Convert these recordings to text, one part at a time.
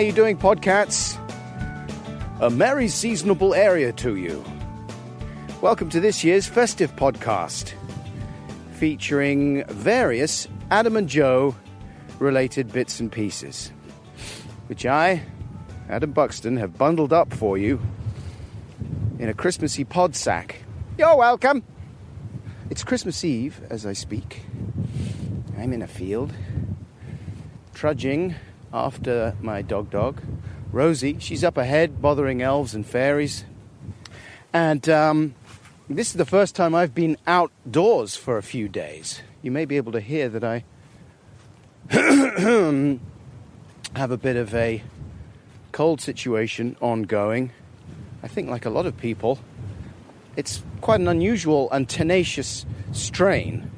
You doing, podcats? A merry seasonable area to you. Welcome to this year's festive podcast, featuring various Adam and Joe related bits and pieces, which I, Adam Buxton, have bundled up for you in a Christmassy pod sack. You're welcome. It's Christmas Eve as I speak. I'm in a field, trudging after my dog dog, Rosie. She's up ahead bothering elves and fairies. And um, this is the first time I've been outdoors for a few days. You may be able to hear that I have a bit of a cold situation ongoing. I think, like a lot of people, it's quite an unusual and tenacious strain,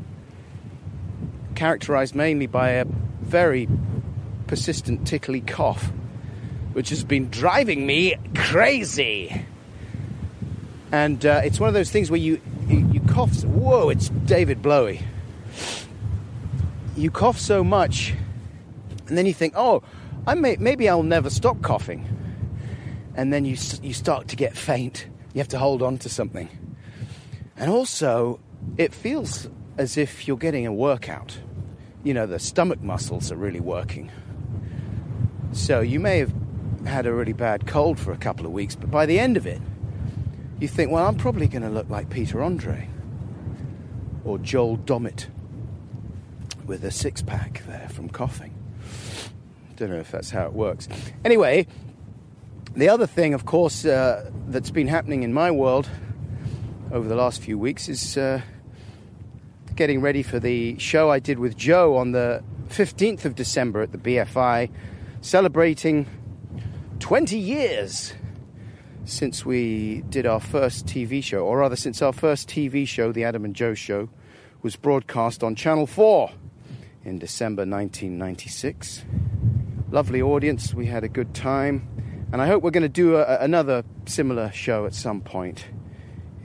characterized mainly by a very persistent tickly cough, which has been driving me crazy. And uh, it's one of those things where you, you, you cough. Whoa, it's David Blowy. You cough so much, and then you think, oh, I may, maybe I'll never stop coughing. And then you, you start to get faint. You have to hold on to something. And also, it feels as if you're getting a workout. You know, the stomach muscles are really working. So you may have had a really bad cold for a couple of weeks, but by the end of it, you think, well, I'm probably going to look like Peter Andre or Joel Dommett with a six pack there from coughing. Don't know if that's how it works. Anyway, the other thing, of course, uh, that's been happening in my world over the last few weeks is uh, getting ready for the show I did with Joe on the 15th of December at the BFI celebrating 20 years since we did our first TV show, or rather, since our first TV show, The Adam and Joe Show, was broadcast on Channel 4 in December 1996. Lovely audience, we had a good time, and I hope we're going to do a, another similar show at some point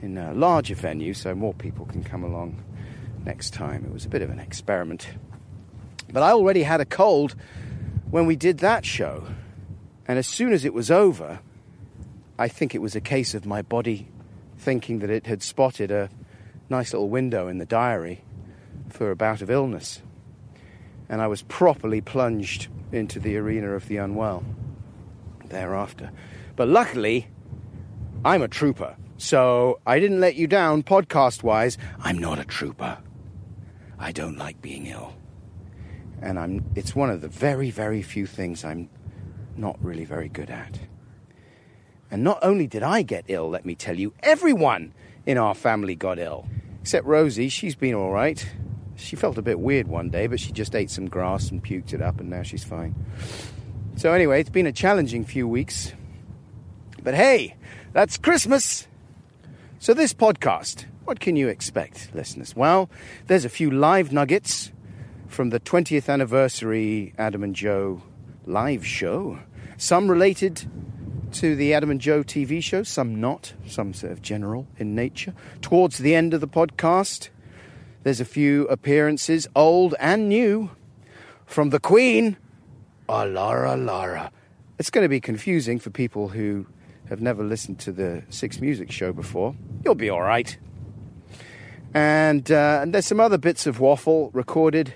in a larger venue so more people can come along next time. It was a bit of an experiment. But I already had a cold when we did that show, and as soon as it was over, I think it was a case of my body thinking that it had spotted a nice little window in the diary for a bout of illness. And I was properly plunged into the arena of the unwell thereafter. But luckily, I'm a trooper, so I didn't let you down podcast wise. I'm not a trooper. I don't like being ill and I'm it's one of the very very few things I'm not really very good at. And not only did I get ill, let me tell you, everyone in our family got ill. Except Rosie, she's been all right. She felt a bit weird one day, but she just ate some grass and puked it up and now she's fine. So anyway, it's been a challenging few weeks. But hey, that's Christmas. So this podcast, what can you expect, listeners? Well, there's a few live nuggets from the 20th anniversary Adam and Joe live show. Some related to the Adam and Joe TV show, some not, some sort of general in nature. Towards the end of the podcast, there's a few appearances, old and new, from the Queen, Alara Lara. It's going to be confusing for people who have never listened to the Six Music show before. You'll be all right. And, uh, and there's some other bits of waffle recorded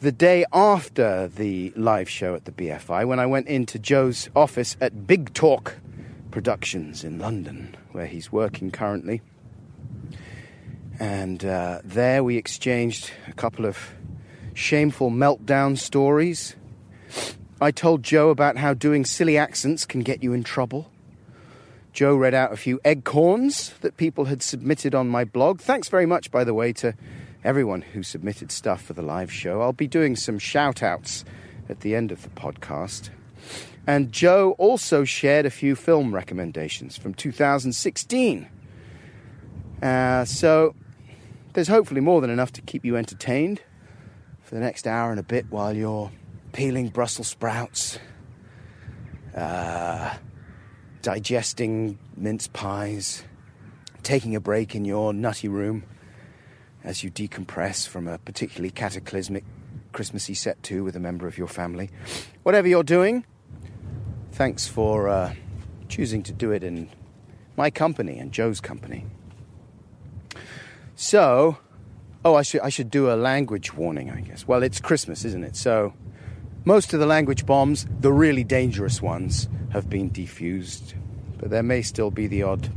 the day after the live show at the BFI when I went into Joe's office at Big Talk Productions in London, where he's working currently. And uh, there we exchanged a couple of shameful meltdown stories. I told Joe about how doing silly accents can get you in trouble. Joe read out a few eggcorns that people had submitted on my blog. Thanks very much, by the way, to everyone who submitted stuff for the live show. I'll be doing some shout outs at the end of the podcast. And Joe also shared a few film recommendations from 2016. Uh, so there's hopefully more than enough to keep you entertained for the next hour and a bit while you're peeling Brussels sprouts, uh, digesting mince pies, taking a break in your nutty room as you decompress from a particularly cataclysmic Christmassy set to with a member of your family. Whatever you're doing, thanks for uh, choosing to do it in my company and Joe's company. So, oh, I should I should do a language warning, I guess. Well, it's Christmas, isn't it? So, most of the language bombs, the really dangerous ones, have been defused, but there may still be the odd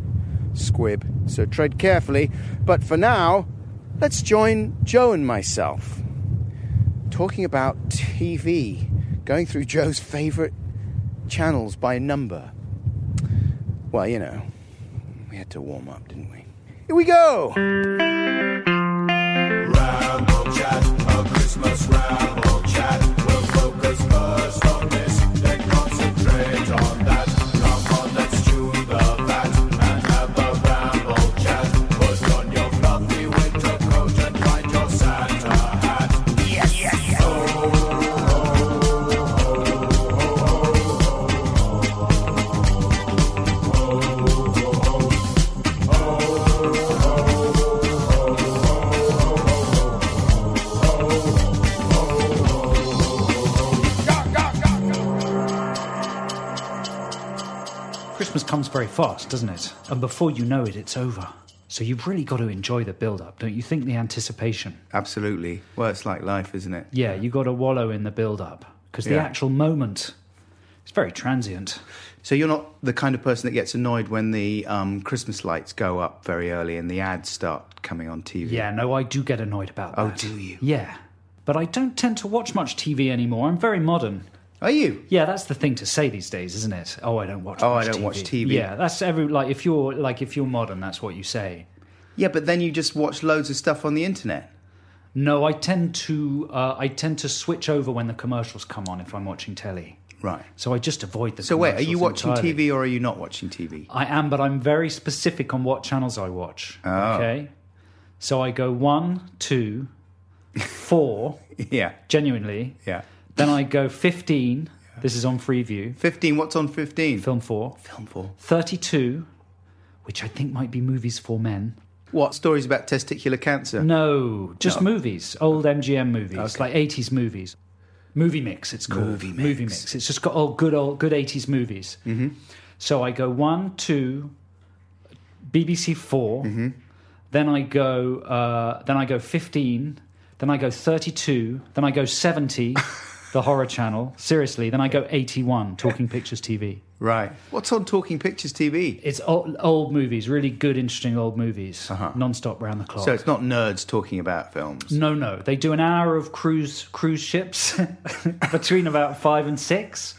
squib. So tread carefully. But for now, let's join Joe and myself talking about TV, going through Joe's favorite channels by number. Well, you know, we had to warm up, didn't we? Here we go! Ramble chat, a Christmas ramble chat. We'll focus on fast, doesn't it? And before you know it, it's over. So you've really got to enjoy the build up, don't you think? The anticipation. Absolutely. Well, it's like life, isn't it? Yeah, you've got to wallow in the build up because the Yeah. actual moment is very transient. So you're not the kind of person that gets annoyed when the um, Christmas lights go up very early and the ads start coming on TV. Yeah, no, I do get annoyed about that. Oh, do you? Yeah. But I don't tend to watch much TV anymore. I'm very modern. Are you? Yeah, that's the thing to say these days, isn't it? Oh, I don't watch. Oh, I don't TV. watch TV. Yeah, that's every like if you're like if you're modern, that's what you say. Yeah, but then you just watch loads of stuff on the internet. No, I tend to uh, I tend to switch over when the commercials come on if I'm watching telly. Right. So I just avoid the. So wait, are you watching entirely. TV or are you not watching TV? I am, but I'm very specific on what channels I watch. Oh. Okay. So I go one, two, four, yeah, genuinely. yeah. Then I go fifteen. This is on Freeview. 15, what's on 15? Film four. Film 4. Thirty-two, which I think might be movies for men. What, stories about testicular cancer? No, just No. movies, old MGM movies, Okay. like eighties movies. Movie mix, it's called. Movie mix. Movie mix. It's just got old, good old, good eighties movies. Mm-hmm. So I go one, two, BBC 4 Mm-hmm. Then I go, uh, then I go fifteen. Then I go thirty-two. Then I go seventy. the horror channel. Seriously. Then I go eighty-one. Talking Pictures TV. Right. What's on Talking Pictures TV? It's old, old movies, really good, interesting old movies, non-stop round the clock. Uh-huh. So it's not nerds talking about films. No, no. They do an hour of cruise cruise ships between about five and six,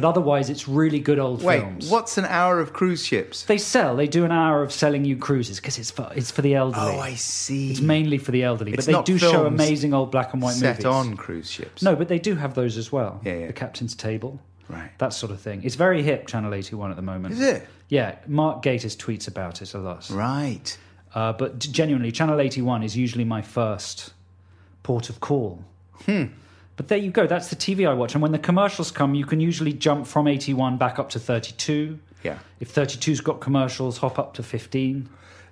but otherwise it's really good old Wait, films. what's an hour of cruise ships? They sell. They do an hour of selling you cruises because it's for it's for the elderly. Oh, I see. It's mainly for the elderly, It's but they do show amazing old black and white Set movies. on cruise ships. No, but they do have those as well. Yeah, yeah. The Captain's Table, Right. that sort of thing. It's very hip. Channel Eighty One at the moment. Is it? Yeah, Mark Gatiss tweets about it a lot. Right. Uh, but genuinely, Channel 81 is usually my first port of call. Hmm. But there you go. That's the TV I watch. And when the commercials come, you can usually jump from 81 back up to 32. Yeah. If 32's got commercials, hop up to 15.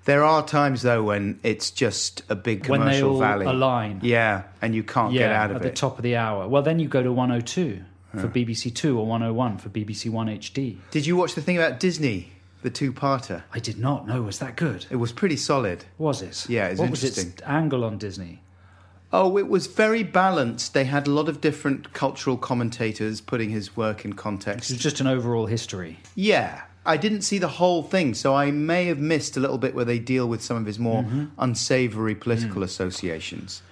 There are times though when it's just a big commercial When they all valley. align. Yeah, and you can't yeah, get out of at it. At the top of the hour. Well, then you go to 102 for BBC Two or 101 for BBC One HD. Did you watch the thing about Disney, the two-parter? I did not know. Was that good? It was pretty solid. Was it? Yeah, what was interesting. its angle on Disney? Oh, it was very balanced. They had a lot of different cultural commentators putting his work in context. It was just an overall history. Yeah, I didn't see the whole thing, so I may have missed a little bit where they deal with some of his more Mm-hmm. unsavory Mm. political associations.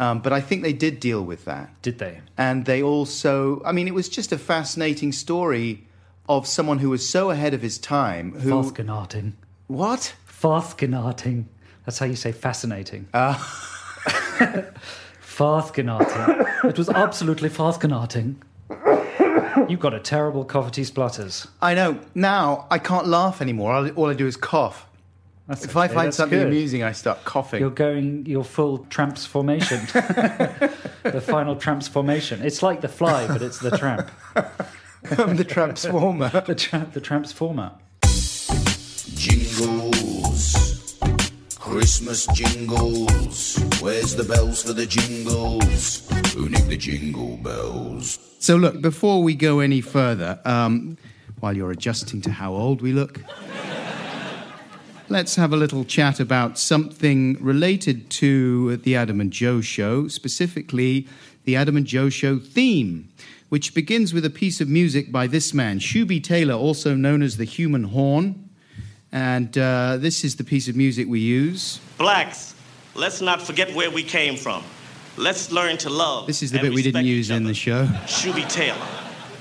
Um, but I think they did deal with that. Did they? And they also, I mean, it was just a fascinating story of someone who was so ahead of his time. Who Fascinating. what? Fascinating. That's how you say fascinating. Uh. Fascinating. it was absolutely fascinating. You've got a terrible coffee splutters. I know. Now I can't laugh anymore. All, all I do is cough. That's If I find that's something good. amusing, I start coughing. You're going your full tramps formation. the final transformation. It's like the fly, but it's the tramp. I'm the transformer. The, tra- the transformer. Jingles, Christmas jingles. Where's the bells for the jingles? Who nicked the jingle bells? So look, before we go any further, um, while you're adjusting to how old we look, let's have a little chat about something related to the Adam and Joe show, specifically the Adam and Joe show theme, which begins with a piece of music by this man, Shooby Taylor, also known as the Human Horn. And uh, this is the piece of music we use. Blacks, let's not forget where we came from. Let's learn to love. This is the bit we didn't use in the show. Shooby Taylor.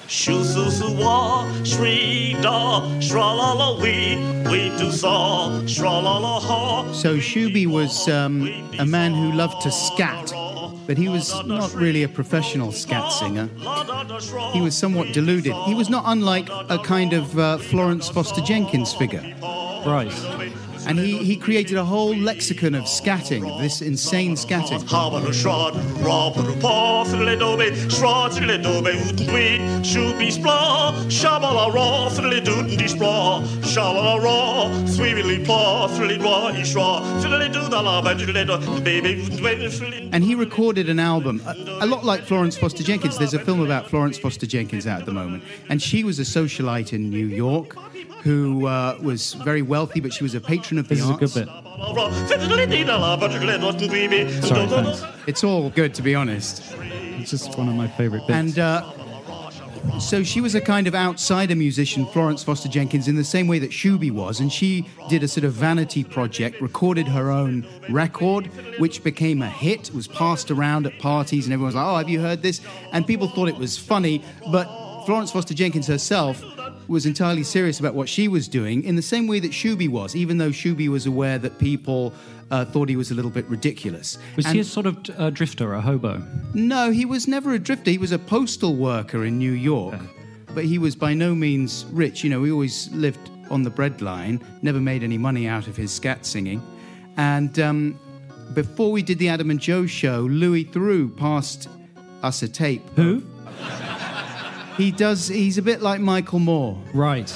Shoo su su wa, shri da, shra la la we, we do saw, shra la la ha. So Shooby was um, a man who loved to scat, but he was not really a professional scat singer. He was somewhat deluded. He was not unlike a kind of uh, Florence Foster Jenkins figure. Right. And he, he created a whole lexicon of scatting, this insane scatting. And he recorded an album, a, a lot like Florence Foster Jenkins. There's a film about Florence Foster Jenkins out at the moment. And she was a socialite in New York who uh, was very wealthy, but she was a patron of the This is a good bit. Sorry, Sorry, thanks. It's all good, to be honest. It's just one of my favourite bits. And uh, so she was a kind of outsider musician, Florence Foster Jenkins, in the same way that Shooby was. And she did a sort of vanity project, recorded her own record, which became a hit, was passed around at parties, and everyone was like, oh, have you heard this? And people thought it was funny. But Florence Foster Jenkins herself was entirely serious about what she was doing in the same way that Shooby was, even though Shooby was aware that people uh, thought he was a little bit ridiculous. was And- he a sort of uh, drifter, a hobo? no, he was never a drifter. He was a postal worker in New York, but he was by no means rich. You know, he always lived on the bread line, never made any money out of his scat singing. And um, before we did the Adam and Joe show, Louis Theroux passed us a tape. Who? He does. He's a bit like Michael Moore. Right.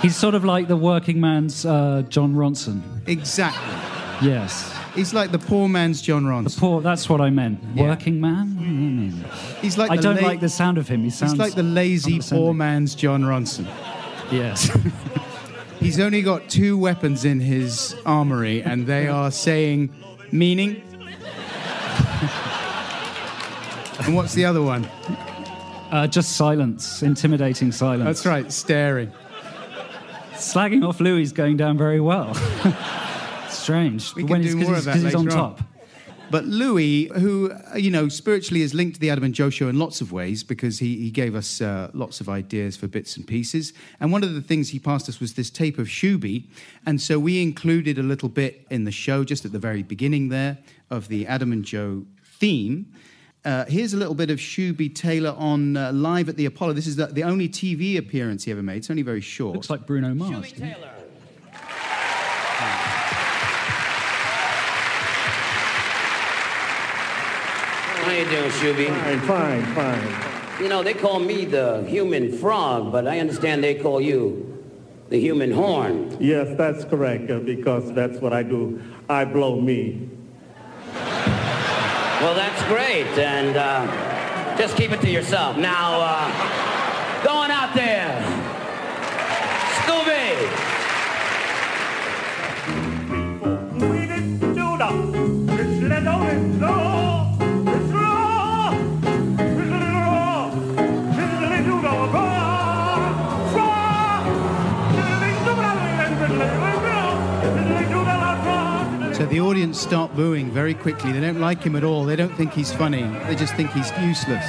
He's sort of like the working man's uh, Jon Ronson. Exactly. Yes. He's like the poor man's Jon Ronson. The poor, that's what I meant. Yeah. Working man? Mm. He's like I don't la- like the sound of him. He sounds He's like the lazy poor man's Jon Ronson. Yes. He's only got two weapons in his armory, and they are saying meaning. and what's the other one? Uh, just silence, intimidating silence. That's right, staring. Slagging off Louis is going down very well. Strange. We But can when do he's, 'cause more he's, of that 'cause he's on later on. top. But Louis, who, uh, you know, spiritually is linked to the Adam and Joe show in lots of ways because he, he gave us uh, lots of ideas for bits and pieces. And one of the things he passed us was this tape of Shooby. And so we included a little bit in the show, just at the very beginning there, of the Adam and Joe theme. Uh, here's a little bit of Shooby Taylor on uh, Live at the Apollo. This is the, the only TV appearance he ever made. It's only very short. Looks like Bruno Mars. doesn't it? How you doing, Shooby? Fine, fine, fine. You know, they call me the human frog, but I understand they call you the human horn. Yes, that's correct, uh, because that's what I do. I blow me. Well, that's great, and uh, just keep it to yourself. Now, uh, going out there, the audience start booing very quickly. They don't like him at all. They don't think he's funny. They just think he's useless.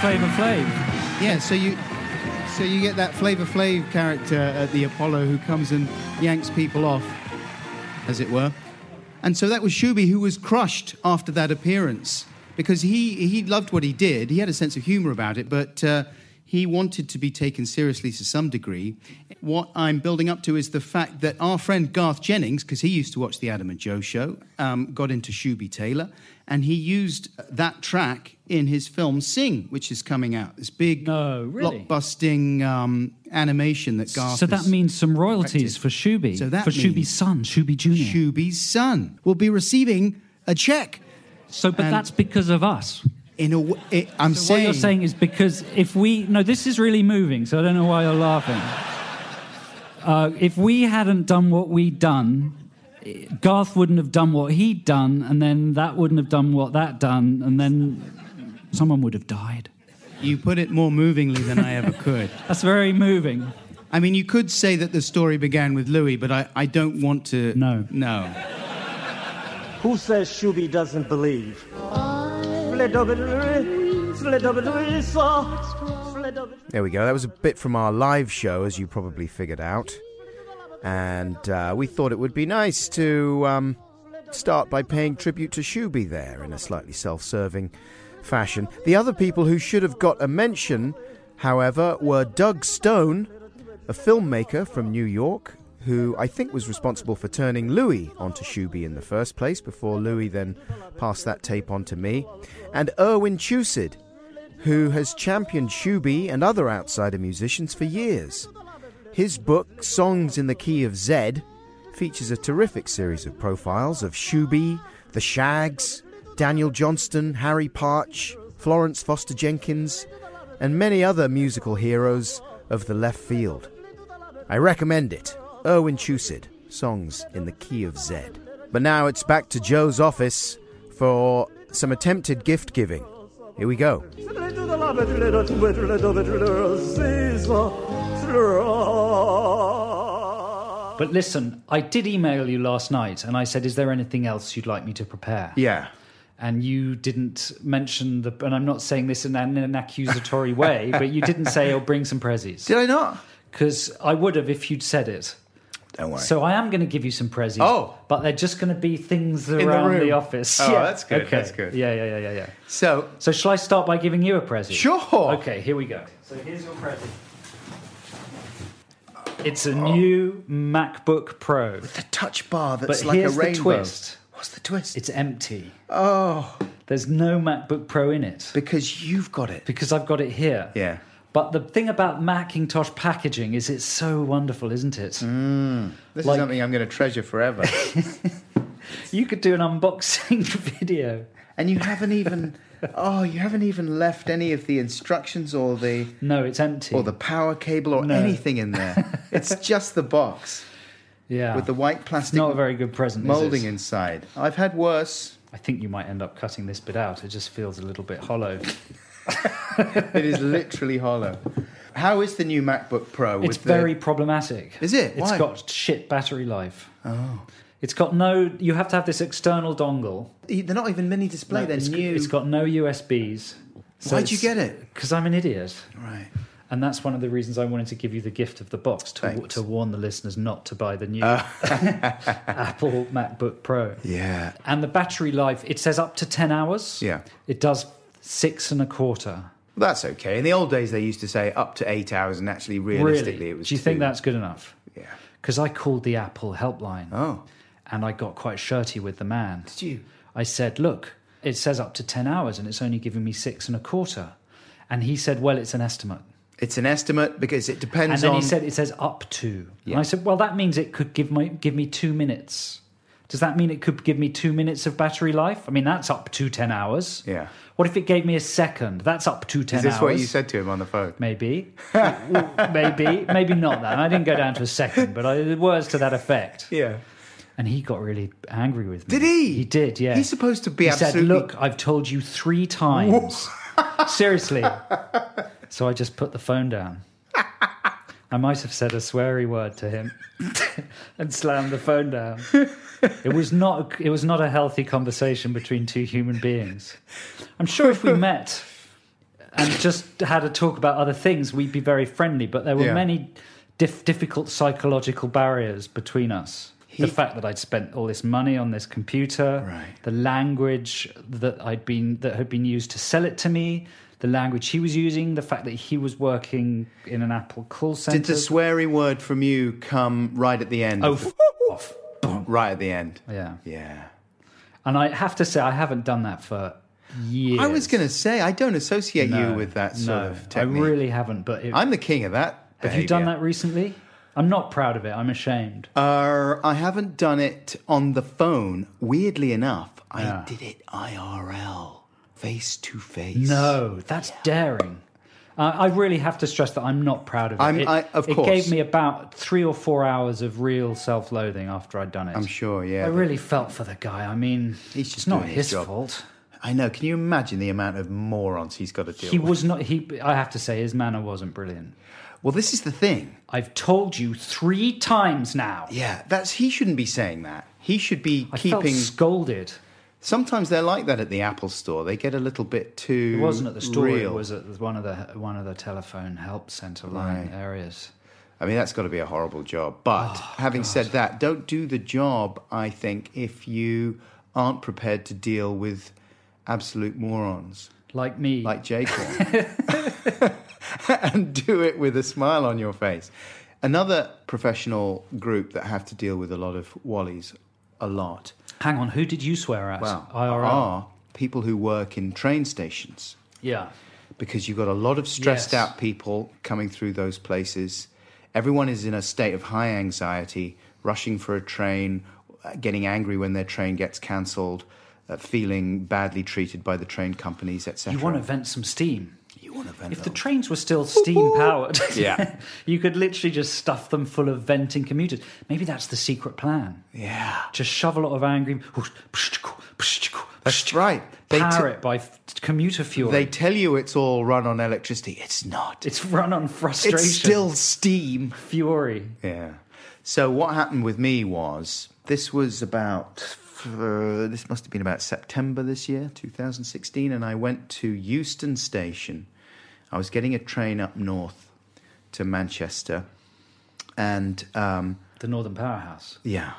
Flavor Flav. Yeah, so you so you get that Flavor Flav character at the Apollo who comes and yanks people off, as it were. And so that was Shooby, who was crushed after that appearance because he, he loved what he did. He had a sense of humor about it, but uh, he wanted to be taken seriously to some degree. What I'm building up to is the fact that our friend Garth Jennings, because he used to watch the Adam and Joe show, um, got into Shooby Taylor, and he used that track in his film Sing, which is coming out. This big, No, really? blockbusting um, animation that Garth. So that means some royalties directed. for Shooby. So that for Shooby's son, Shooby Jr. Shooby's son will be receiving a check. so, but and- that's because of us. In a, w- it, I'm So saying, what you're saying is because if we no, this is really moving. So I don't know why you're laughing. Uh, if we hadn't done what we'd done, Garth wouldn't have done what he'd done, and then that wouldn't have done what that done, and then someone would have died. you put it more movingly than I ever could. That's very moving. I mean, you could say that the story began with Louis, but I, I don't want to. No. No. Who says Shooby doesn't believe? There we go. That was a bit from our live show, as you probably figured out. And uh, we thought it would be nice to um, start by paying tribute to Shooby there in a slightly self serving fashion. The other people who should have got a mention, however, were Doug Stone, a filmmaker from New York, who I think was responsible for turning Louis onto Shooby in the first place, before Louis then passed that tape on to me, and Irwin Chusid, who has championed Shooby and other outsider musicians for years. His book, Songs in the Key of Z, features a terrific series of profiles of Shooby, the Shags, Daniel Johnston, Harry Partch, Florence Foster Jenkins, and many other musical heroes of the left field. I recommend it. Irwin Chusid, Songs in the Key of Z. But now it's back to Joe's office for some attempted gift giving. Here we go. But listen, I did email you last night, and I said, "Is there anything else you'd like me to prepare?" Yeah. and you didn't mention the and i'm not saying this in an, in an accusatory way but you didn't say oh bring some prezzies Did I not? because i would have if you'd said it Don't worry. so i am going to give you some prezzies Oh. but they're just going to be things the around the, room. office Oh, that's good, okay. that's good. yeah yeah yeah yeah yeah so, so shall i start by giving you a prezzie Sure. okay here we go so here's your prezzie it's a new macbook pro the touch bar that's but like here's a the rainbow. twist What's the twist? it's empty oh, there's no macbook pro in it because you've got it. because I've got it here. Yeah. But the thing about Macintosh packaging is it's so wonderful, isn't it? Mm. This Like- is something I'm going to treasure forever. You could do an unboxing video. and you haven't even. Oh, you haven't even left any of the instructions or the No, it's empty. or the power cable or No. anything in there. it's just the box yeah. with the white it's plastic not a very good present. molding inside. I've had worse. I think you might end up cutting this bit out. It just feels a little bit hollow. It is literally hollow. How is the new MacBook Pro? It's the- very problematic. Is it? It's Why? got shit battery life. Oh. It's got no. You have to have this external dongle. They're not even mini display. No, They're it's, new. it's got no USBs. Why'd you get it? Because I'm an idiot. right. And that's one of the reasons I wanted to give you the gift of the box to, to warn the listeners not to buy the new uh. Apple MacBook Pro. Yeah. And the battery life, it says up to 10 hours. Yeah. It does six and a quarter. That's okay. In the old days, they used to say up to eight hours, and actually, realistically, really? it was. Do you think that's good enough? Yeah. Because I called the Apple helpline Oh, and I got quite shirty with the man. did you? I said, look, it says up to 10 hours and it's only giving me six and a quarter. And he said, well, it's an estimate. It's an estimate because it depends And then on. he said it says up to. Yeah. And I said, well, that means it could give my give me two minutes. Does that mean it could give me two minutes of battery life? I mean, that's up to ten hours. Yeah. What if it gave me a second? That's up to ten Is this hours. what you said to him on the phone? Maybe, maybe, maybe not that. I didn't go down to a second, but I, words to that effect. Yeah. And he got really angry with me. Did he? He did. Yeah. He's supposed to be he absolutely. said, "Look, I've told you three times. Seriously." So I just put the phone down. I might have said a sweary word to him and slammed the phone down. It was not. It was not a healthy conversation between two human beings. I'm sure if we met and just had a talk about other things, we'd be very friendly. But there were Yeah. many dif- difficult psychological barriers between us. He- the fact that I'd spent all this money on this computer, Right. the language that I'd been that had been used to sell it to me, the language he was using, the fact that he was working in an Apple call center. Did the sweary word from you come right at the end? oh, off. right at the end. Yeah. Yeah. And I have to say, I haven't done that for years. I was going to say I don't associate you with that sort no, of technique. I really haven't. But it, I'm the king of that. have you done that recently? I'm not proud of it. I'm ashamed. Uh, I haven't done it on the phone. Weirdly enough, Yeah. I did it IRL, face to face. No, that's daring. Uh, I really have to stress that I'm not proud of it. I'm- it, I- of it course. gave me about three or four hours of real self-loathing after I'd done it. I'm sure, yeah. I really felt for the guy. I mean, He's just it's not his his fault. I know. Can you imagine the amount of morons he's got to deal He with? was not. He. I have to say, his manner wasn't brilliant. Well, this is the thing. I've told you three times now. Yeah, that's he shouldn't be saying that. He should be I felt keeping. scolded. Sometimes they're like that at the Apple Store. They get a little bit too. It wasn't at the store. Real. It was at one of the one of the telephone help center line Right. areas. I mean, that's got to be a horrible job. But Oh, having said that, don't do the job, I think, if you aren't prepared to deal with absolute morons Like me. like Jacob. and do it with a smile on your face. Another professional group that have to deal with a lot of wallies, a lot, Hang on, who did you swear at? well, IRL. are people who work in train stations. Yeah. because you've got a lot of stressed Yes. out people coming through those places. Everyone is in a state of high anxiety, rushing for a train, getting angry when their train gets cancelled, uh, feeling badly treated by the train companies, etc. You want to vent some steam. You want to If the trains were still steam powered, Yeah. you could literally just stuff them full of venting commuters. Maybe that's the secret plan. yeah, Just shove a lot of angry. that's right. They, Power t- it by f- commuter fuel. they tell you it's all run on electricity. It's not. it's run on frustration. It's still steam. fury. Yeah. So what happened with me was this was about uh, this must have been about September this year, 2016, and I went to Euston Station. I was getting a train up north to Manchester, and um, The Northern Powerhouse. yeah,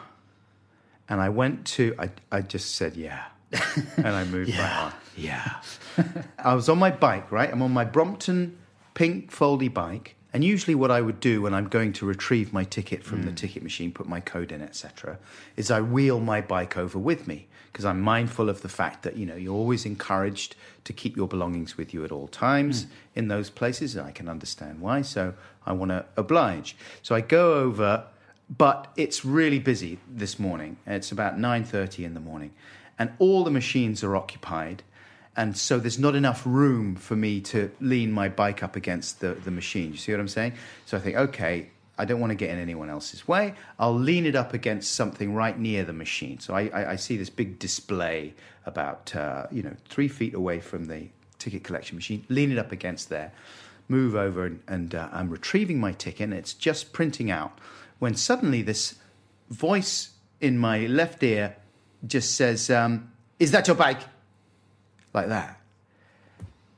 and I went to I I just said yeah, and I moved right on. Yeah, I was on my bike, right? I'm on my Brompton pink foldy bike, and usually what I would do when I'm going to retrieve my ticket from the ticket machine, put my code in, etc., is I wheel my bike over with me because I'm mindful of the fact that you know you're always encouraged to keep your belongings with you at all times hmm. in those places, and I can understand why. So I want to oblige. So I go over but it's really busy this morning. It's about 9:30 in the morning and all the machines are occupied and so there's not enough room for me to lean my bike up against the, the machine. You see what I'm saying? So I think, okay, I don't want to get in anyone else's way. I'll lean it up against something right near the machine. So I, I, I see this big display about, uh, you know, three feet away from the ticket collection machine, lean it up against there, move over, and, and uh, I'm retrieving my ticket, and it's just printing out. When suddenly this voice in my left ear just says, um, Is that your bike? Like that.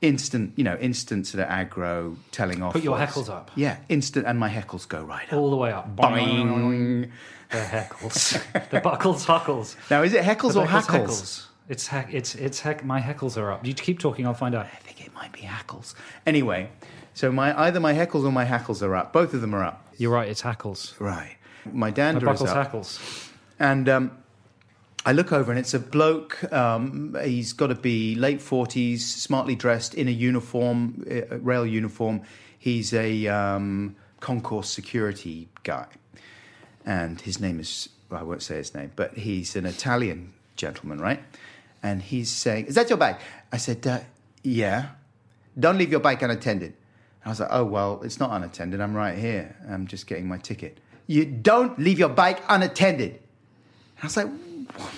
Instant, you know, instant sort of aggro telling off. Put your voice. heckles up. Yeah, instant, and my heckles go right up. All the way up. Boing. The heckles. the buckles, huckles. Now, is it heckles The or buckles, hackles? It's heck. It's it's heck. My heckles are up. You keep talking. I'll find out. I think it might be hackles. Anyway, so my either my heckles or my hackles are up. Both of them are up. You're right. It's hackles. Right. My My dander is buckles, up. hackles. And um, I look over, and it's a bloke. Um, he's got to be late forties, smartly dressed in a uniform, a rail uniform. He's a um, concourse security guy, and his name is well, I won't say his name, but he's an Italian gentleman, right? And he's saying, "Is that your bike?" I said, uh, "Yeah." Don't leave your bike unattended. I was like, "Oh well, it's not unattended. I'm right here. I'm just getting my ticket." You don't leave your bike unattended. I was like,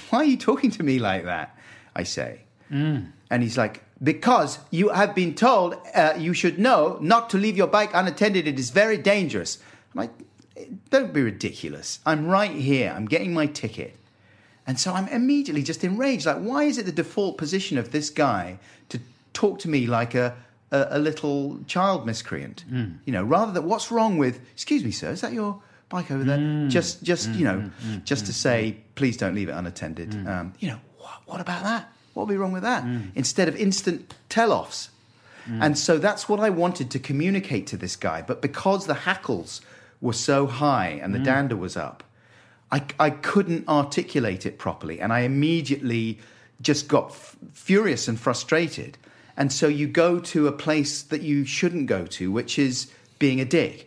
why are you talking to me like that? I say. And he's like, because you have been told uh, you should know not to leave your bike unattended. It is very dangerous. I'm like, don't be ridiculous. I'm right here. I'm getting my ticket. And so I'm immediately just enraged. Like, why is it the default position of this guy to talk to me like a a, a little child miscreant. You know, rather than what's wrong with, excuse me, sir, is that your bike over there? Mm. Just, just you mm, know, mm, just to say, please don't leave it unattended. Um, you know, what, what about that? What would be wrong with that? Instead of instant tell-offs. And so that's what I wanted to communicate to this guy. But because the hackles were so high and the dander was up, I, I couldn't articulate it properly. And I immediately just got f- furious and frustrated. And so you go to a place that you shouldn't go to, which is being a dick.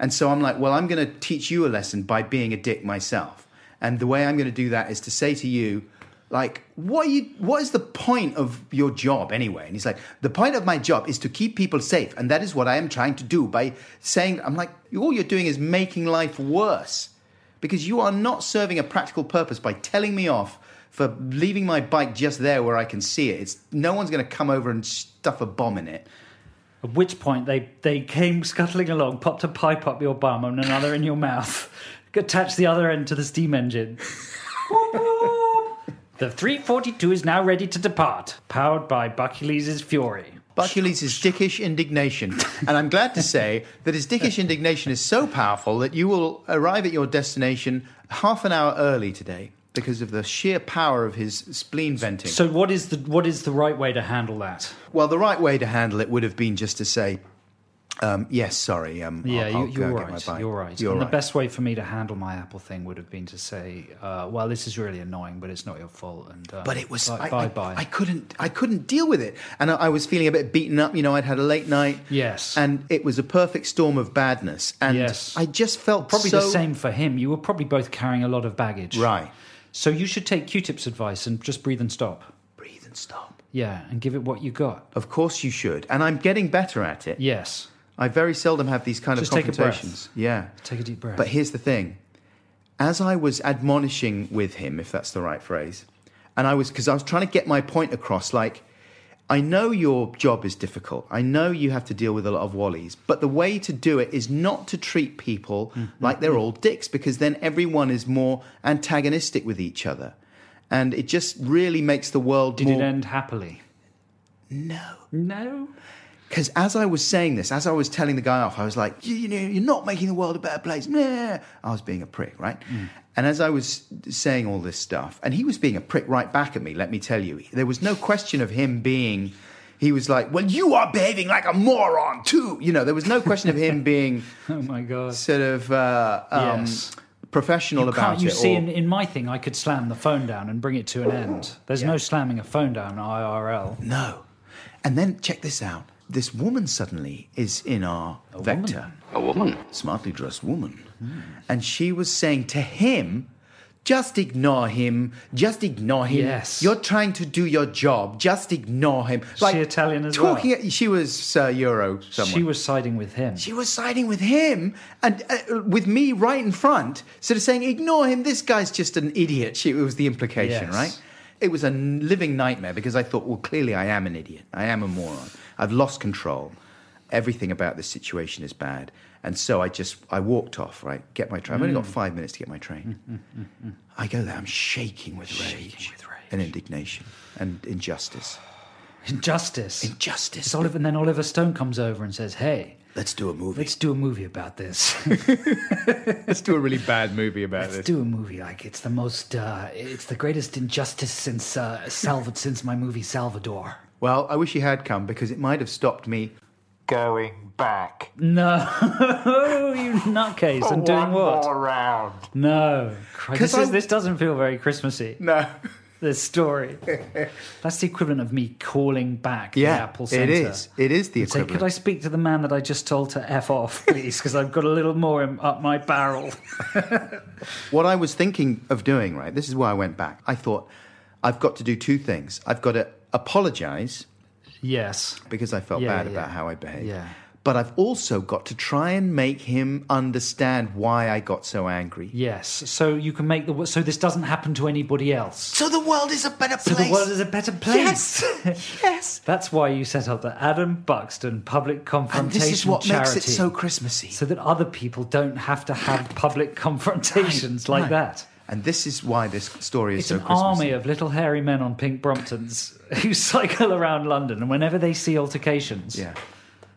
And so I'm like, well, I'm going to teach you a lesson by being a dick myself. And the way I'm going to do that is to say to you, like, what you? What is the point of your job anyway? And he's like, the point of my job is to keep people safe, and that is what I am trying to do by saying. I'm like, all you're doing is making life worse because you are not serving a practical purpose by telling me off for leaving my bike just there where I can see it. It's no one's going to come over and stuff a bomb in it. At which point they, they came scuttling along, popped a pipe up your bum and another in your mouth, attached the other end to the steam engine. the 342 is now ready to depart, powered by Buckules' Fury. Buckules' dickish indignation. And I'm glad to say that his dickish indignation is so powerful that you will arrive at your destination half an hour early today because of the sheer power of his spleen venting. So what is the what is the right way to handle that? well, the right way to handle it would have been just to say, um, yes, sorry. Um, Yeah, I'll, I'll you, go you're get my right. bike." You're right. You're and right. the best way for me to handle my Apple thing would have been to say, uh, "Well, this is really annoying, but it's not your fault." And uh, but it was bye I, bye. I, bye. I couldn't I couldn't deal with it, and I, I was feeling a bit beaten up. You know, I'd had a late night. Yes. and it was a perfect storm of badness, and Yes. I just felt probably so, the same for him. You were probably both carrying a lot of baggage. Right, So you should take Q-Tip's advice and just breathe and stop. breathe and stop. Yeah, and give it what you got. Of course you should, and I'm getting better at it. Yes. I very seldom have these kind Just of take a breath. Yeah, Take a deep breath. But here's the thing. As I was admonishing with him, if that's the right phrase, and I was, because I was trying to get my point across, like, I know your job is difficult. I know you have to deal with a lot of wallies, but the way to do it is not to treat people Mm-hmm. like they're all dicks because then everyone is more antagonistic with each other. And it just really makes the world Did more. it end happily? No. No. Because as I was saying this, as I was telling the guy off, I was like, you, you know, you're not making the world a better place. Nah. I was being a prick, right? And as I was saying all this stuff, and he was being a prick right back at me, let me tell you, there was no question of him being. He was like, well, you are behaving like a moron too. You know, there was no question of him being Oh my god. sort of uh, um, Yes. professional You about can't. You see, or- in, in my thing, I could slam the phone down and bring it to an end. There's no slamming a phone down IRL. no. And then check this out. This woman suddenly is in our vector. A woman? smartly dressed woman. And she was saying to him, just ignore him. Just ignore him. Yes. You're trying to do your job. Just ignore him. Like she Italian as well? talking, She was uh, Euro someone. She was siding with him. She was siding with him and uh, with me right in front, sort of saying, ignore him. This guy's just an idiot. She, it was the implication, Yes. right? It was a living nightmare because I thought, well, clearly I am an idiot. I am a moron. I've lost control. Everything about this situation is bad. And so I just, I walked off, right? Get my train. I've only got five minutes to get my train. I go there, I'm shaking with rage, and indignation and injustice. Injustice. Injustice. It's Oliver, and then Oliver Stone comes over and says, "Hey, Let's do a movie. let's do a movie about this. Let's do a really bad movie about this. let's do a movie like it's the most, uh, it's the greatest injustice since uh, Salva- since my movie Salvador." Well, I wish he had come because it might have stopped me going back. No, you nutcase! And doing what? More round. No, this, is, this doesn't feel very Christmassy. No. This story. That's the equivalent of me calling back the Apple it Centre. is. It is the and Say, equivalent. could I speak to the man that I just told to f off, please? Because I've got a little more in, up my barrel. What I was thinking of doing, right? This is why I went back. I thought I've got to do two things. I've got to apologize yes. because I felt Yeah, bad yeah. about how I behaved. Yeah. But I've also got to try and make him understand why I got so angry. Yes. So you can make the so this doesn't happen to anybody else. So the world is a better place. So the world is a better place. Yes. yes. That's why you set up the Adam Buxton Public And Confrontation this is what Charity. makes it so Christmassy. so that other people don't have to have public confrontations like Right. that. And this is why this story is It's so an Christmassy. army of little hairy men on pink Bromptons who cycle around London, and whenever they see altercations, Yeah,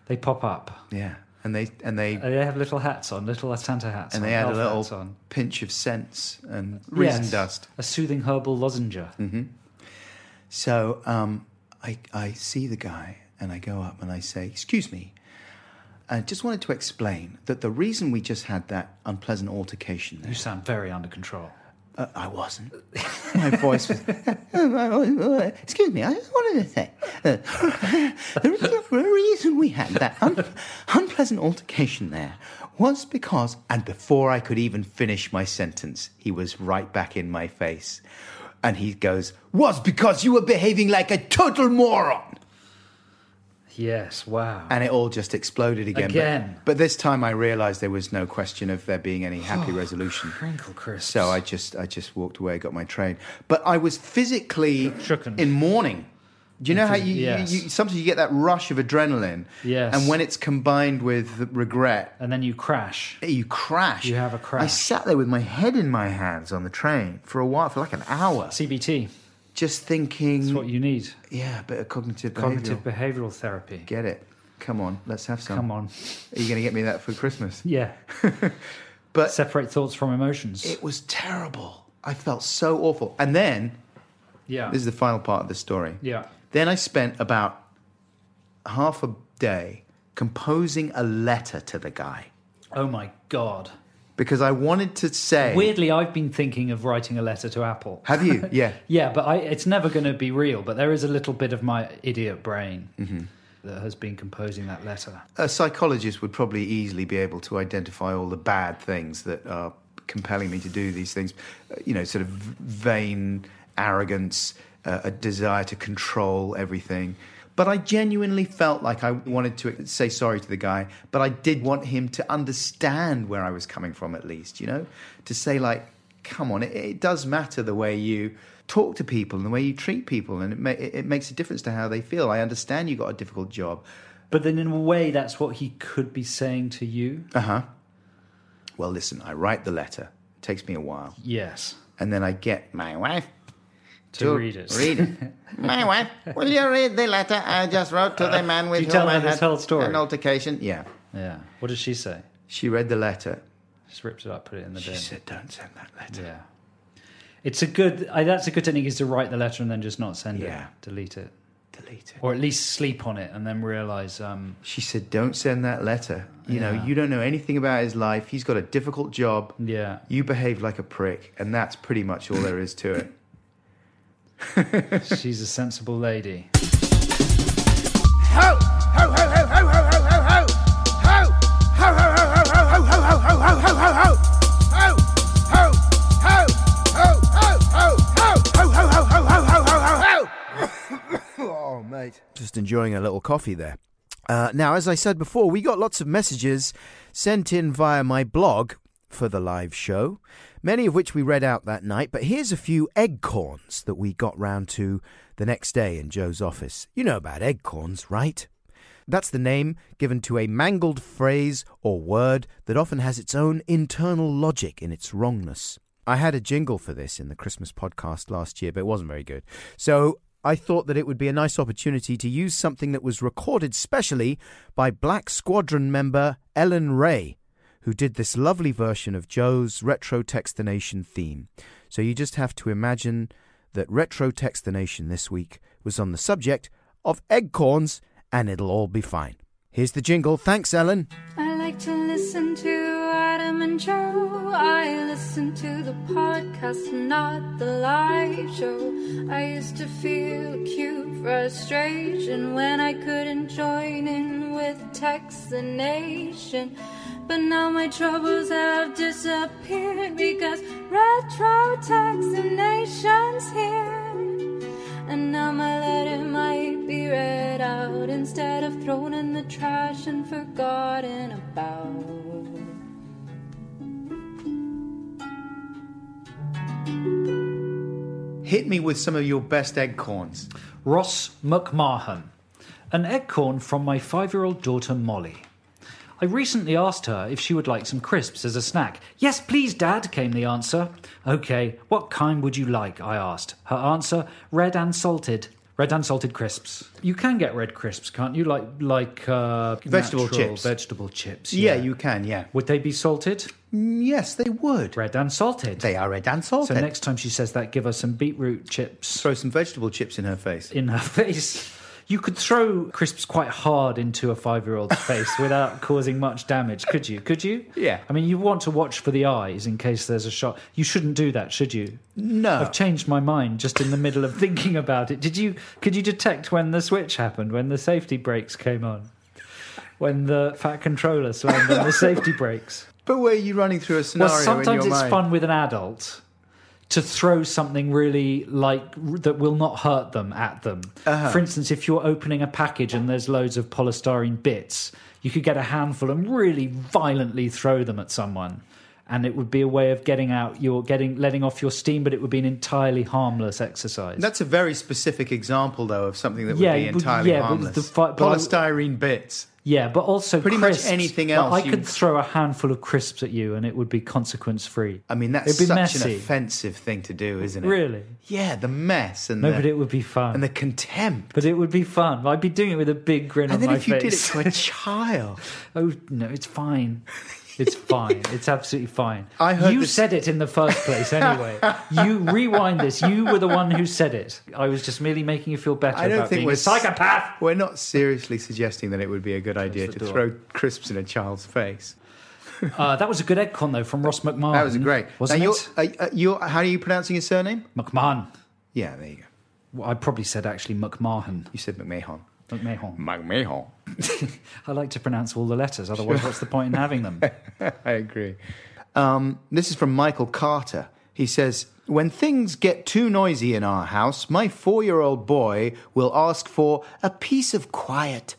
they pop up. yeah. And they and they Uh, They have little hats on, little Santa hats, and on, they add a little pinch of sense and reason Yes, dust. a soothing herbal lozenge. So um, I, I see the guy and I go up and I say, Excuse me, I just wanted to explain that the reason we just had that unpleasant altercation there, You sound very under control. Uh, I wasn't. My voice was, Excuse me, I just wanted to say, uh, the, re- the reason we had that un- unpleasant altercation there was because, and before I could even finish my sentence, he was right back in my face. And he goes, Was because you were behaving like a total moron. Yes, wow. And it all just exploded again. But- Again. But, this time I realized there was no question of there being any happy oh, resolution. Crinkle crisps. So I just I just walked away, got my train. But I was physically Shooken. in mourning. Do you know how you, Yes. you, you sometimes you get that rush of adrenaline? Yes. And when it's combined with regret, and then you crash. you crash. You have a crash. I sat there with my head in my hands on the train for a while, for like an hour, CBT. Just thinking. It's what you need. yeah, a bit of cognitive. Cognitive behavioural therapy. Get it? Come on, let's have some. Come on. Are you going to get me that for Christmas? Yeah. But Separate thoughts from emotions. it was terrible. I felt so awful. And then yeah. this is the final part of the story. yeah. Then I spent about half a day composing a letter to the guy Oh my god. Because I wanted to say. Weirdly, I've been thinking of writing a letter to Apple. Have you? Yeah. Yeah, but I, it's never going to be real. But there is a little bit of my idiot brain Mm-hmm. that has been composing that letter. A psychologist would probably easily be able to identify all the bad things that are compelling me to do these things. Uh, You know, sort of vain arrogance, uh, a desire to control everything. But I genuinely felt like I wanted to say sorry to the guy, but I did want him to understand where I was coming from, at least, you know? To say, like, come on, it, it does matter the way you talk to people and the way you treat people, and it, ma- it, it makes a difference to how they feel. I understand you got a difficult job. But then, in a way, that's what he could be saying to you. Uh huh. Well, listen, I write the letter. It takes me a while. Yes. And then I get my wife To read it. Read it. my wife, will you read the letter I just wrote to the man with you whom tell I her this had whole story? an altercation? Yeah. Yeah. What did she say? She read the letter. Just ripped it up, put it in the bin. She bin. said, don't send that letter. Yeah. It's a good. I, that's a good technique is to write the letter and then just not send Yeah. it, delete it, Delete it. or at least sleep on it and then realize. Um, She said, don't send that letter. You know, Yeah. you don't know anything about his life. He's got a difficult job. yeah. You behaved like a prick. And that's pretty much all there is to it. She's a sensible lady. Ho! Ho, ho, ho, ho, ho, ho! Oh, mate. Just enjoying a little coffee there. Uh, now, as I said before, we got lots of messages sent in via my blog for the live show, many of which we read out that night. But here's a few eggcorns that we got round to the next day in Joe's office. You know about eggcorns, right? That's the name given to a mangled phrase or word that often has its own internal logic in its wrongness. I had a jingle for this in the Christmas podcast last year, but it wasn't very good. So I thought that it would be a nice opportunity to use something that was recorded specially by Black Squadron member Ellen Ray, who did this lovely version of Joe's Retro Textination theme. So you just have to imagine that Retro Textination this week was on the subject of eggcorns, and it'll all be fine. Here's the jingle. Thanks, Ellen. I like to listen to Adam and Joe. I listen to the podcast, not the live show. I used to feel acute frustration when I couldn't join in with Text the Nation. But now my troubles have disappeared because Retro Text here. And now my letter might be read out instead of thrown in the trash and forgotten about. Hit me with some of your best eggcorns. Ross McMahon. An eggcorn from my five year old daughter Molly. I recently asked her if she would like some crisps as a snack. Yes, please, Dad, came the answer. Okay, what kind would you like? I asked. Her answer red and salted. Red and salted crisps. You can get red crisps, can't you? Like like uh, Vegetable chips. Vegetable chips. Yeah, you can, yeah. Would they be salted? Mm, Yes, they would. Red and salted. They are red and salted. so next time she says that, give her some beetroot chips Throw some vegetable chips in her face. in her face. You could throw crisps quite hard into a five-year-old's face without causing much damage, could you? Could you? Yeah. I mean, you want to watch for the eyes in case there's a shot. You shouldn't do that, should you? No. I've changed my mind just in the middle of thinking about it. Did you? Could you detect when the switch happened? When the safety brakes came on? When the fat controller slammed on the safety brakes? But were you running through a Well, scenario in sometimes it's mind? fun with an adult to throw something really like that will not hurt them at them. Uh-huh. For instance, if you're opening a package and there's loads of polystyrene bits, you could get a handful and really violently throw them at someone. And it would be a way of getting out your getting letting off your steam, but it would be an entirely harmless exercise. That's a very specific example, though, of something that would Yeah, be but- entirely yeah, but harmless. the fi- but Polystyrene bits. Yeah, but also Pretty much crisps. anything Like, else I you- could throw a handful of crisps at you, and it would be consequence free. I mean, that's such messy. an offensive thing to do, isn't it? Really? Yeah, the mess and No, the, but it would be fun. and the contempt. But it would be fun. I'd be doing it with a big grin And on then if you did it to a child, oh no, it's fine. It's fine. It's absolutely fine. I heard you this- said it in the first place anyway. you rewind this. You were the one who said it. I was just merely making you feel better I don't about think we're psychopath. We're not seriously suggesting that it would be a good idea to door. throw crisps in a child's face. Uh, that was a good egg con though from Ross McMahon. That was great. wasn't now, it? Uh, how are you pronouncing your surname? McMahon. Yeah, there you go. Well, I probably said actually McMahon. You said McMahon. McMahon. McMahon. I like to pronounce all the letters. Otherwise, what's the point in having them? I agree. Um, this is from Michael Carter. He says, When things get too noisy in our house, my four year old boy will ask for a piece of quiet.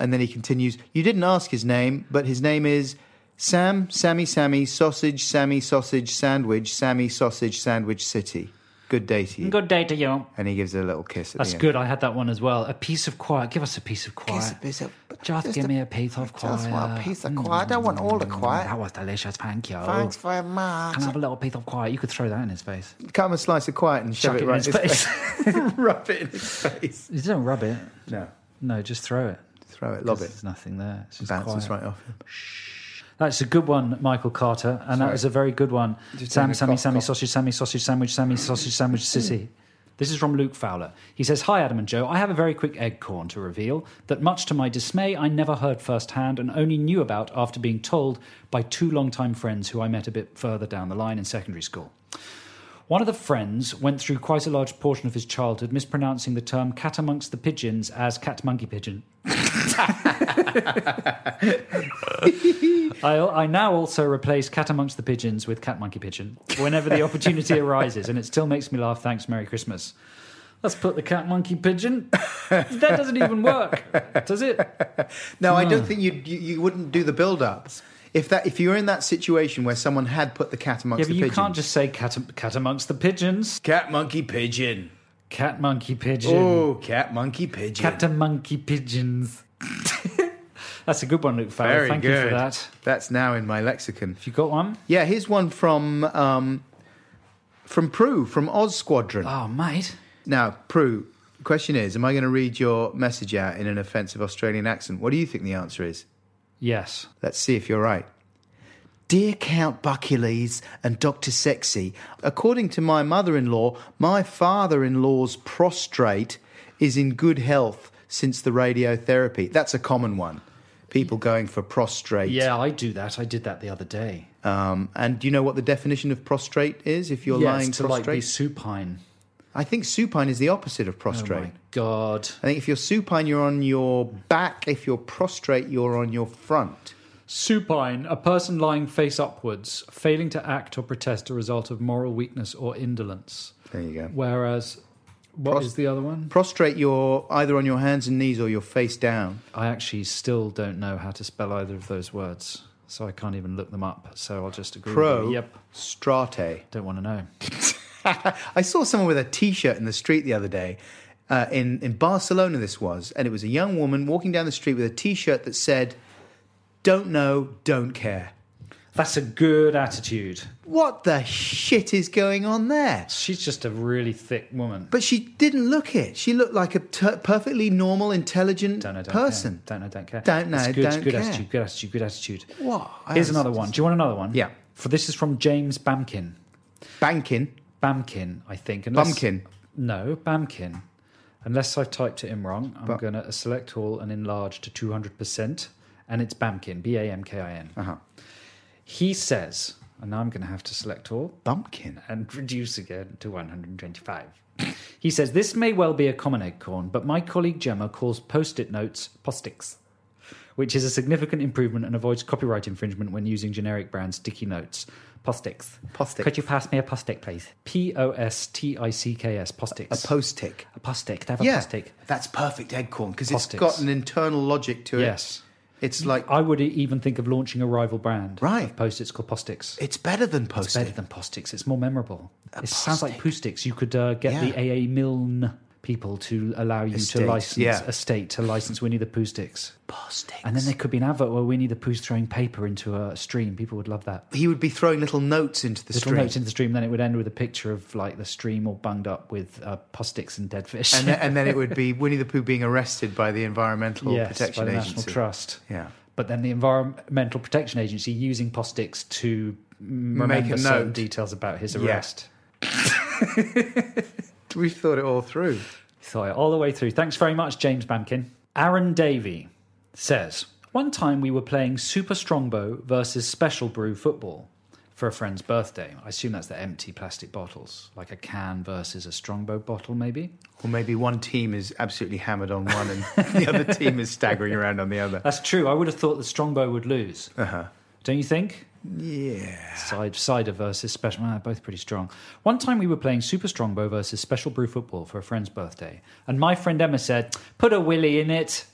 And then he continues, You didn't ask his name, but his name is Sam, Sammy, Sammy, Sausage, Sammy, Sausage, Sandwich, Sammy, Sausage, Sandwich City. Good day to you. Good day to you. And he gives a little kiss at That's the end. good. I had that one as well. A piece of quiet. Give us a piece of quiet. Kiss a piece of- Just, give me a piece of quiet. Just want a piece of quiet. I want all the mm, quiet. That was delicious. Thank you. Thanks very much. Can I have a little piece of quiet? You could throw that in his face. Come him a slice of quiet and shove Chuck it it right in his face. Rub it in his face. you don't rub it. No. No, just throw it. Throw it, lob it. There's nothing there. Just Bounces quiet. right off him. That's a good one, Michael Carter, and that Sorry. was a very good one. Just Sam, Sammy, cough, Sammy, cough. sausage, Sammy, sausage, sandwich, Sammy, sausage, sandwich, mm. sissy. This is from Luke Fowler. He says, Hi, Adam and Joe. I have a very quick egg corn to reveal that, much to my dismay, I never heard firsthand and only knew about after being told by two longtime friends who I met a bit further down the line in secondary school. One of the friends went through quite a large portion of his childhood mispronouncing the term cat amongst the pigeons as cat monkey pigeon. I, I now also replace cat amongst the pigeons with cat monkey pigeon whenever the opportunity arises, and it still makes me laugh. Thanks, Merry Christmas. Let's put the cat monkey pigeon. That doesn't even work, does it? No, I don't think you'd, you you wouldn't do the build up. If that if you're in that situation where someone had put the cat amongst the pigeons. Yeah, but the you pigeons, can't just say cat, cat amongst the pigeons. cat monkey pigeon. Cat monkey pigeon. Oh, cat monkey pigeon. Cat monkey pigeons. That's a good one, Luke Fowler. Very Thank good. you for that. That's now in my lexicon. Have you got one? Yeah, here's one from um, from Prue from Oz Squadron. Oh, mate. Now, Prue, question is: Am I going to read your message out in an offensive Australian accent? What do you think the answer is? Yes. Let's see if you're right. Dear Count Buckules and Dr. Sexy, according to my mother in law, my father in law's prostrate is in good health since the radiotherapy. That's a common one. People going for prostrate. Yeah, I do that. I did that the other day. Um, and do you know what the definition of prostrate is if you're lying to like be supine. I think supine is the opposite of Oh prostrate. my god. I think if you're supine, you're on your back. If you're prostrate, you're on your front. Supine, a person lying face upwards, failing to act or protest a result of moral weakness or indolence. There you go. Whereas, what is Pros- the other one? Prostrate, you're either on your hands and knees or you're face down. I actually still don't know how to spell either of those words, so I can't even look them up. So I'll just agree. Pro. Yep. strate. Don't want to know. I saw someone with a T-shirt in the street the other day. Uh, in in Barcelona, this was, and it was a young woman walking down the street with a T-shirt that said don't know, don't care. That's a good attitude. What the shit is going on there? She's just a really thick woman. But she didn't look it. She looked like a t- perfectly normal, intelligent Don't know, don't person. Care. Don't know, don't care. Don't know, It's good, don't good care. attitude, good attitude, good attitude. What? Here's another one. Do you want another one? Yeah. For this is from James Bamkin. Banking. Bamkin, I think. Unless, Bumpkin. No, Bamkin. Unless I've typed it in wrong, I'm Bu- going to select all and enlarge to 200%. And it's Bamkin, B A M K I N. Uh-huh. He says, and now I'm going to have to select all Bumpkin. and reduce again to 125. He says, This may well be a common acorn, but my colleague Gemma calls post it notes postics, which is a significant improvement and avoids copyright infringement when using generic brand sticky notes. Postics. Postics. Could you pass me a postic, please? P O S T I C K S. Postics. A post tick. A postic. They have a Yeah, postic. that's perfect eggcorn because it's got an internal logic to it. Yes. It's like, I would even think of launching a rival brand Right. of post-its called Postics. it's better than It's post better than Postics. It's more memorable. It sounds like Postic. Poostix. You could uh, get the Yeah. AA Milne people to allow you Estate, to license yeah. a state to license Winnie the Pooh sticks. Post And then there could be an advert where Winnie the Pooh's throwing paper into a stream. People would love that. He would be throwing little notes into the stream. Little stream. notes into the stream, then it would end with a picture of like the stream all bunged up with uh, sticks and dead fish. and, then, and then it would be Winnie the Pooh being arrested by the Environmental yes, Protection by the Agency. National Trust. Yeah. But then the Environmental Protection Agency using sticks to Make a certain note. details about his Yeah. arrest. We've thought it all through. Thought it all the way through. Thanks very much, James Bamkin. Aaron Davey says One time we were playing Super Strongbow versus Special Brew football for a friend's birthday. I assume that's the empty plastic bottles, like a can versus a Strongbow bottle, maybe. Or maybe one team is absolutely hammered on one and the other team is staggering around on the other. That's true. I would have thought the Strongbow would lose. Uh-huh. Don't you think? Yeah. Side, cider versus special. Well, both pretty strong. One time we were playing Super Strongbow versus Special Brew football for a friend's birthday, and my friend Emma said, "Put a willy in it."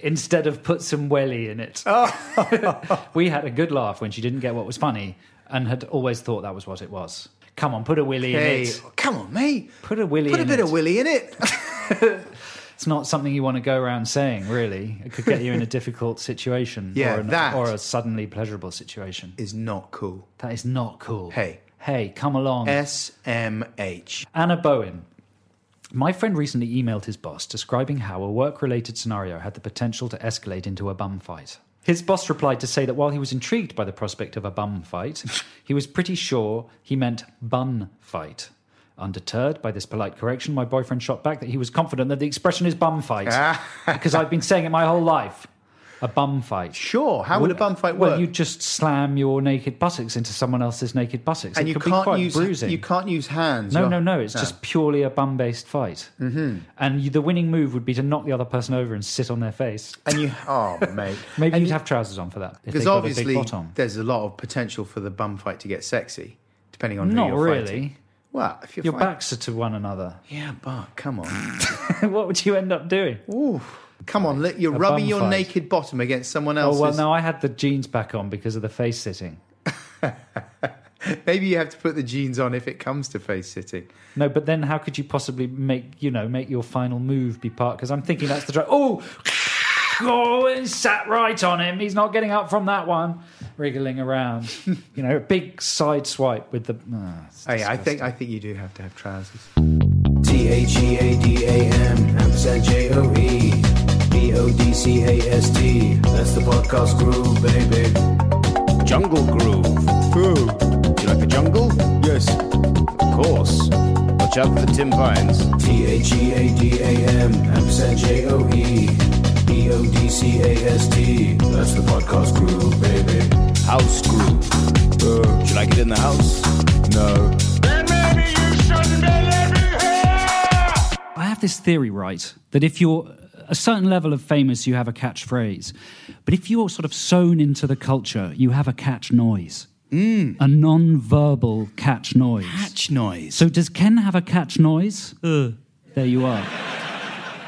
Instead of put some welly in it. Oh. we had a good laugh when she didn't get what was funny and had always thought that was what it was. Come on, put a willy Hey, in it. come on, mate. Put a willy Put a in bit it. of willy in it. It's not something you want to go around saying, really. It could get you in a difficult situation Yeah, or, an- that- or a suddenly pleasurable situation. is not cool. That is not cool. Hey. Hey, come along. SMH. Anna Bowen. My friend recently emailed his boss describing how a work related scenario had the potential to escalate into a bum fight. His boss replied to say that while he was intrigued by the prospect of a bum fight, he was pretty sure he meant bun fight. Undeterred by this polite correction, my boyfriend shot back that he was confident that the expression is bum fight because I've been saying it my whole life. A bum fight. Sure. How would a bum fight work? Well, you just slam your naked buttocks into someone else's naked buttocks. and it you could be can't quite use bruising. you can't use hands. No, You're- no, no. It's just purely a bum based fight. Mm-hmm. And you, the winning move would be to knock the other person over and sit on their face. And you, oh mate, Maybe you'd you- have trousers on for that. If because obviously there's a lot of potential for the bum fight to get sexy, depending on who Not you're really. fighting. Well, if you're Your fighting- backs are to one another. yeah, but come on, what would you end up doing? Ooh, come on, let- you're A rubbing bum your fight. naked bottom against someone else's. Oh, well, no, I had the jeans back on because of the face sitting. Maybe you have to put the jeans on if it comes to face sitting. No, but then how could you possibly make, you know, make your final move be part? Because I'm thinking that's the drive. Oh, oh, it sat right on him. He's not getting up from that one. Wriggling around. you know, a big side swipe with the. Ah, it's Oh, yeah, I think. I think you do have to have trousers. T H E A D A M ampersand J O E B O D C A S T. That's the podcast groove, baby. Jungle groove. Do you like the jungle? Yes. Of course. Watch out for the Tim Vines. T H E A D A M ampersand J O E B O D C A S T. That's the podcast groove, baby. House groove. Uh, do you like it in the house? No. I have this theory, right, that if you're a certain level of famous, you have a catchphrase. But if you're sort of sewn into the culture, you have a catch noise. Hmm. A non verbal catch noise. Catch noise. So does Ken have a catch noise? Uh. There you are.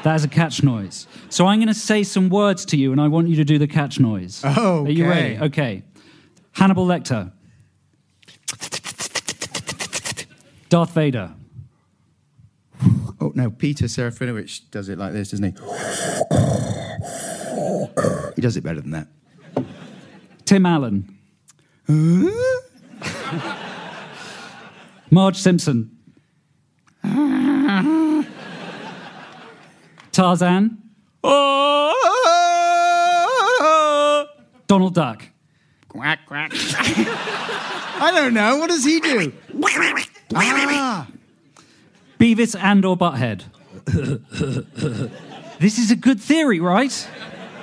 That is a catch noise. So I'm going to say some words to you, and I want you to do the catch noise. Oh, Are you ready? Okay. Hannibal Lecter. Darth Vader. Oh no, Peter Serafinowicz does it like this, doesn't he? He does it better than that. Tim Allen. Marge Simpson. Tarzan. Donald Duck. Quack, quack. I don't know. What does he do? Ah, Beavis and or Butthead. this is a good theory, right?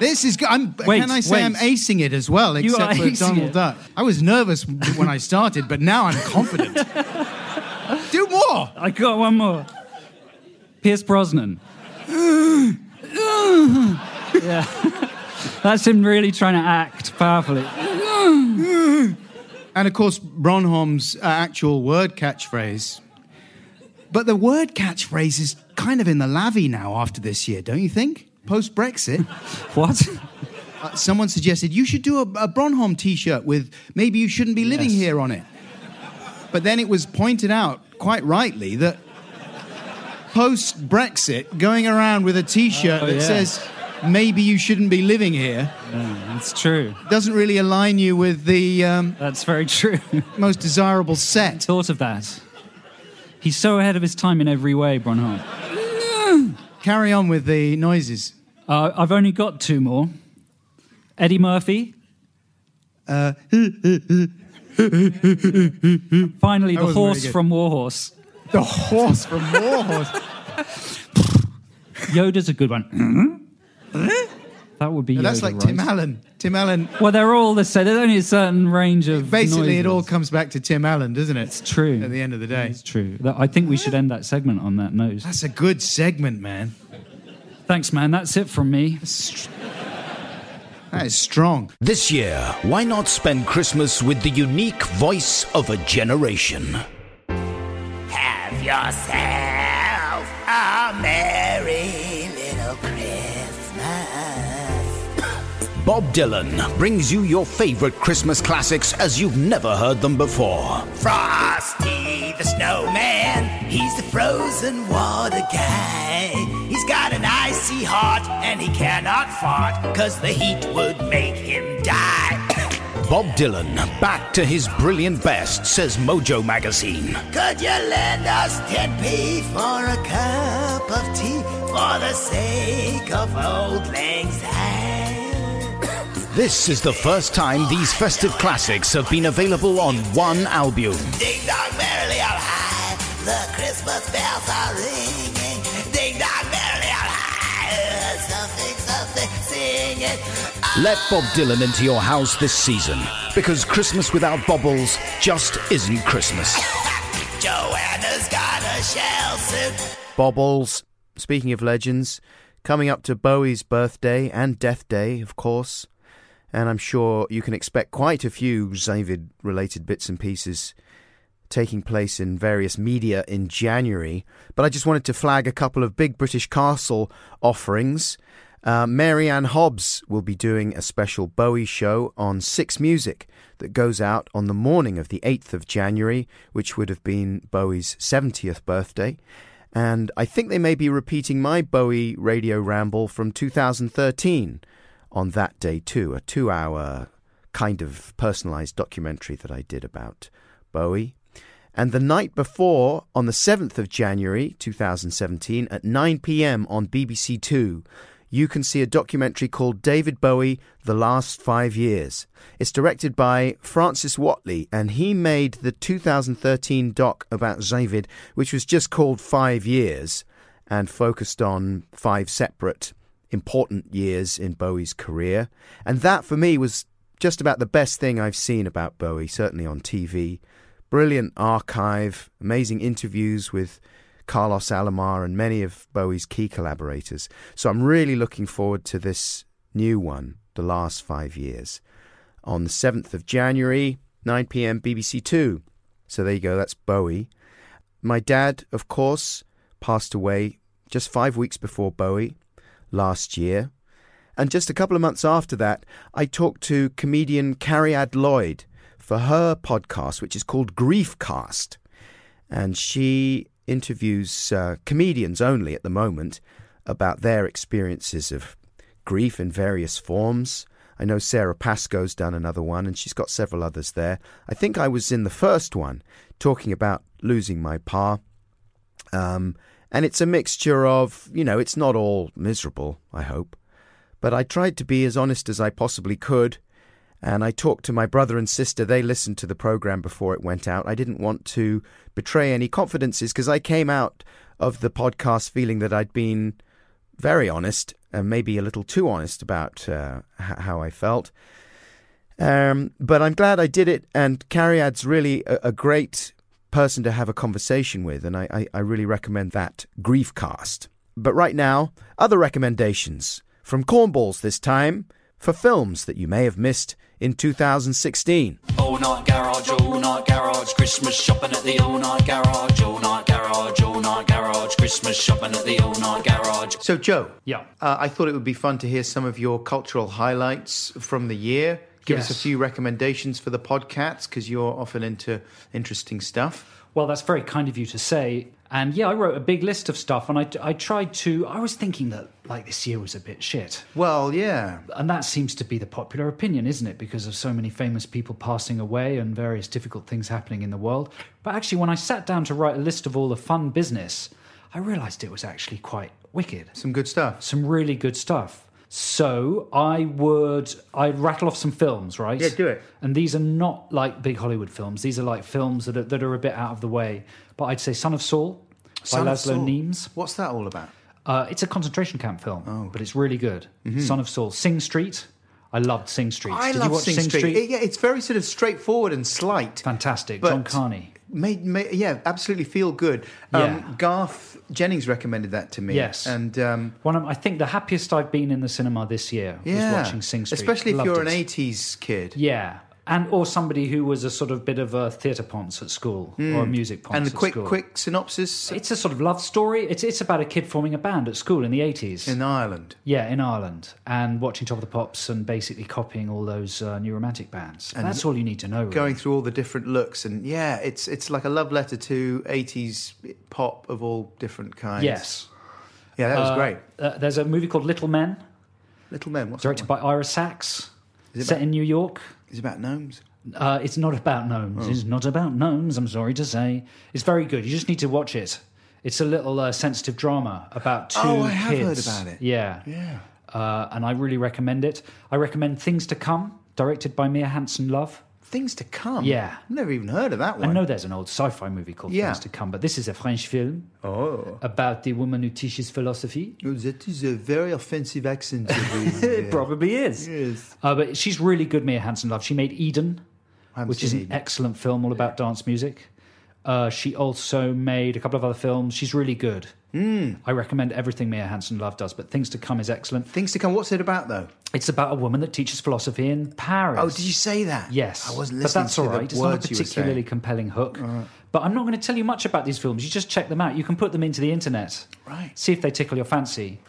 this is good. I'm, Wait, can I say wait. I'm acing it as well, You except are for acing Donald it. Duck. I was nervous when I started, but now I'm confident. do more. I got one more. Pierce Brosnan. Yeah. That's him really trying to act powerfully. And of course, Bronholm's uh, actual word catchphrase. But the word catchphrase is kind of in the lavvy now after this year, don't you think? Post Brexit. What? Uh, someone suggested you should do a, a Bronholm t shirt with maybe you shouldn't be living Yes. here on it. But then it was pointed out, quite rightly, that post Brexit, going around with a t shirt Oh, that yeah. says maybe you shouldn't be living here That's true. doesn't really align you with the um, That's very true. most desirable set. Thought of that. He's so ahead of his time in every way, Bronholm. Carry on with the noises. Uh, I've only got two more. Eddie Murphy. Uh, Finally, the horse from Warhorse. The horse from Warhorse. Yoda's a good one. Mm-hmm. that would be Yoda, That's like right? Tim Allen. Tim Allen. Well, they're all the same. There's only a certain range of. Basically, it all comes back to Tim Allen, doesn't it? It's true. At the end of the day. It's true. I think we should end that segment on that note. That's a good segment, man. Thanks, man. That's it from me. That is strong. This year, why not spend Christmas with the unique voice of a generation? Yourself a merry little Christmas. Bob Dylan brings you your favorite Christmas classics as you've never heard them before. Frosty the snowman, he's the frozen water guy. He's got an icy heart and he cannot fart, cause the heat would make him die. Bob Dylan, back to his brilliant best, says Mojo Magazine. Could you lend us 10p for a cup of tea for the sake of old lang syne? This is the first time these festive classics have been available on one album. Ding dong merrily on high, the Christmas bells are ringing. Let Bob Dylan into your house this season because Christmas without Bobbles just isn't Christmas. Joanna's got a shell suit. Bobbles. Speaking of legends, coming up to Bowie's birthday and death day, of course. And I'm sure you can expect quite a few Zavid related bits and pieces taking place in various media in January. But I just wanted to flag a couple of big British Castle offerings. Uh, Mary Anne Hobbs will be doing a special Bowie show on Six Music that goes out on the morning of the 8th of January, which would have been Bowie's 70th birthday. And I think they may be repeating my Bowie radio ramble from 2013 on that day too, a two hour kind of personalised documentary that I did about Bowie. And the night before, on the 7th of January 2017, at 9 pm on BBC Two, you can see a documentary called David Bowie The Last Five Years. It's directed by Francis Whately, and he made the 2013 doc about David, which was just called Five Years and focused on five separate important years in Bowie's career. And that, for me, was just about the best thing I've seen about Bowie, certainly on TV. Brilliant archive, amazing interviews with Carlos Alomar and many of Bowie's key collaborators. So I'm really looking forward to this new one, The Last Five Years, on the 7th of January, 9 pm BBC Two. So there you go, that's Bowie. My dad, of course, passed away just five weeks before Bowie last year. And just a couple of months after that, I talked to comedian Cariad Lloyd for her podcast, which is called Griefcast. And she interviews uh, comedians only at the moment about their experiences of grief in various forms. I know Sara Pascoe's done another one, and she's got several others there. I think I was in the first one talking about losing my pa. Um, and it's a mixture of, you know, it's not all miserable, I hope. But I tried to be as honest as I possibly could. And I talked to my brother and sister. They listened to the program before it went out. I didn't want to betray any confidences because I came out of the podcast feeling that I'd been very honest and maybe a little too honest about uh, how I felt. Um, but I'm glad I did it. And Cariad's really a, a great person to have a conversation with, and I, I, I really recommend that Griefcast. But right now, other recommendations from Cornballs this time for films that you may have missed in 2016. All night garage, all night garage, Christmas shopping at the all night garage, all night garage, all night garage, Christmas shopping at the all night garage. So, Joe, Yeah. uh, I thought it would be fun to hear some of your cultural highlights from the year. Give us a few recommendations for the podcasts because you're often into interesting stuff. Well, that's very kind of you to say. And yeah, I wrote a big list of stuff, and I, I tried to. I was thinking that like this year was a bit shit, Well, yeah. and that seems to be the popular opinion, isn't it? Because of so many famous people passing away and various difficult things happening in the world. But actually, when I sat down to write a list of all the fun business, I realised it was actually quite wicked. Some good stuff. Some really good stuff. So I would I'd rattle off some films, right? Yeah, do it. And these are not like big Hollywood films. These are like films that are, that are a bit out of the way. But I'd say Son of Saul Son by Laszlo. Nemes. What's that all about? Uh, it's a concentration camp film, Oh. but it's really good. Son of Saul, Sing Street. I loved Sing Street. Mm-hmm. I Did love you watch Sing, Street. It- yeah, it's very sort of straightforward and slight. Fantastic. John Carney. Made, made yeah, absolutely feel good. Um, Yeah. Garth Jennings recommended that to me. Yes. and um, One of, I think the happiest I've been in the cinema this year yeah, was watching Sing Street. especially if Loved you're an '80s kid. Yeah. And or somebody who was a sort of bit of a theatre ponce at school or a music ponce Hmm. and the quick, school. quick synopsis It's a sort of love story. It's it's about a kid forming a band at school in the eighties. in Ireland. Yeah, in Ireland, and watching Top of the Pops and basically copying all those uh, new romantic bands. And That's all you need to know. Really. Going through all the different looks, and yeah, it's it's like a love letter to '80s pop of all different kinds. Yes, yeah, that was Uh, great. Uh, there's a movie called Little Men, Little Men, what's directed by Ira Sachs, Is it set about- in New York. Is it about gnomes? Uh, it's not about gnomes. Oh. It's not about gnomes. I'm sorry to say. It's very good. You just need to watch it. It's a little uh, sensitive drama about two Oh, I have heard kids. about it. Yeah, Yeah. uh, and I really recommend it. I recommend Things to Come, directed by Mia Hansen Love. Things to come. Yeah. I've never even heard of that one. I know there's an old sci-fi movie called Yeah. Things to Come, but this is a French film Oh, about the woman who teaches philosophy. that is a very offensive accent. It probably is. Yes. Uh, but she's really good, Mia Hansen Love. She made Eden, which is an Eden. excellent film all about dance music. Uh, she also made a couple of other films. She's really good. Hmm. I recommend everything Mia Hansen Love does, but Things to Come is excellent. Things to come. What's it about though? It's about a woman that teaches philosophy in Paris. Oh, did you say that? Yes, I wasn't listening but that's all right. It's not a words you were particularly compelling hook. But I'm not going to tell you much about these films. You just check them out. You can put them into the internet, Right. See if they tickle your fancy.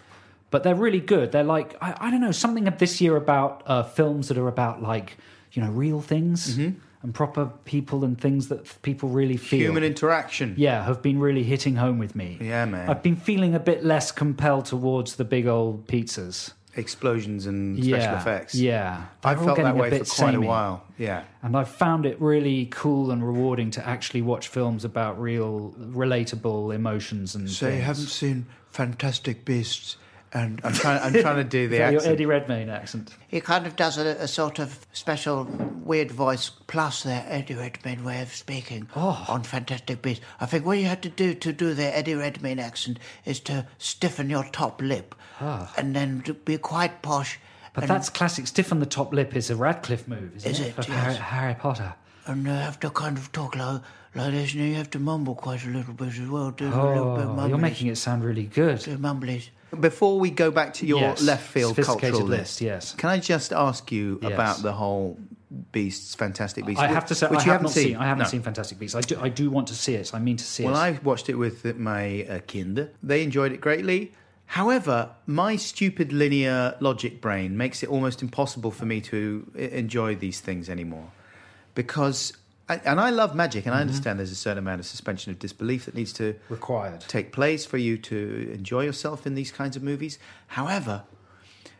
But they're really good. They're like I, I don't know something of this year about uh, films that are about like you know real things Mm-hmm. And proper people and things that people really feel. Human interaction. yeah, have been really hitting home with me. Yeah, man. I've been feeling a bit less compelled towards the big old pizzas. Explosions and special yeah, effects. Yeah, I They're all felt that way for quite a while. Yeah. And I found it really cool and rewarding to actually watch films about real, relatable emotions and. So you haven't seen Fantastic Beasts, and I'm trying. I'm trying to do Is the that your. Eddie Redmayne accent. He kind of does a, a sort of special weird voice plus their Eddie Redmayne way of speaking Oh. on Fantastic Beasts. I think what you had to do to do the Eddie Redmayne accent is to stiffen your top lip ah. and then to be quite posh. But and, that's classic. Stiffen the top lip is a Radcliffe move, isn't Is it? it? For Yes. Harry, Harry Potter. and you have to kind of talk like, like this, and you have to mumble quite a little bit as well. Do a little bit of Oh, you're making it sound really good. Do mumblies. Before we go back to your Yes. left field cultural list, yes. Can I just ask you Yes. about the whole Beasts, Fantastic Beasts? I have to say, which I you have haven't not seen. I haven't No. seen Fantastic Beasts. I do. I do want to see it. I mean to see Well, it. Well, I watched it with my uh, kinder. They enjoyed it greatly. However, my stupid linear logic brain makes it almost impossible for me to e- enjoy these things anymore. Because, I, and I love magic, Mm-hmm. and I mm-hmm. understand there's a certain amount of suspension of disbelief that needs to Required. take place for you to enjoy yourself in these kinds of movies. However,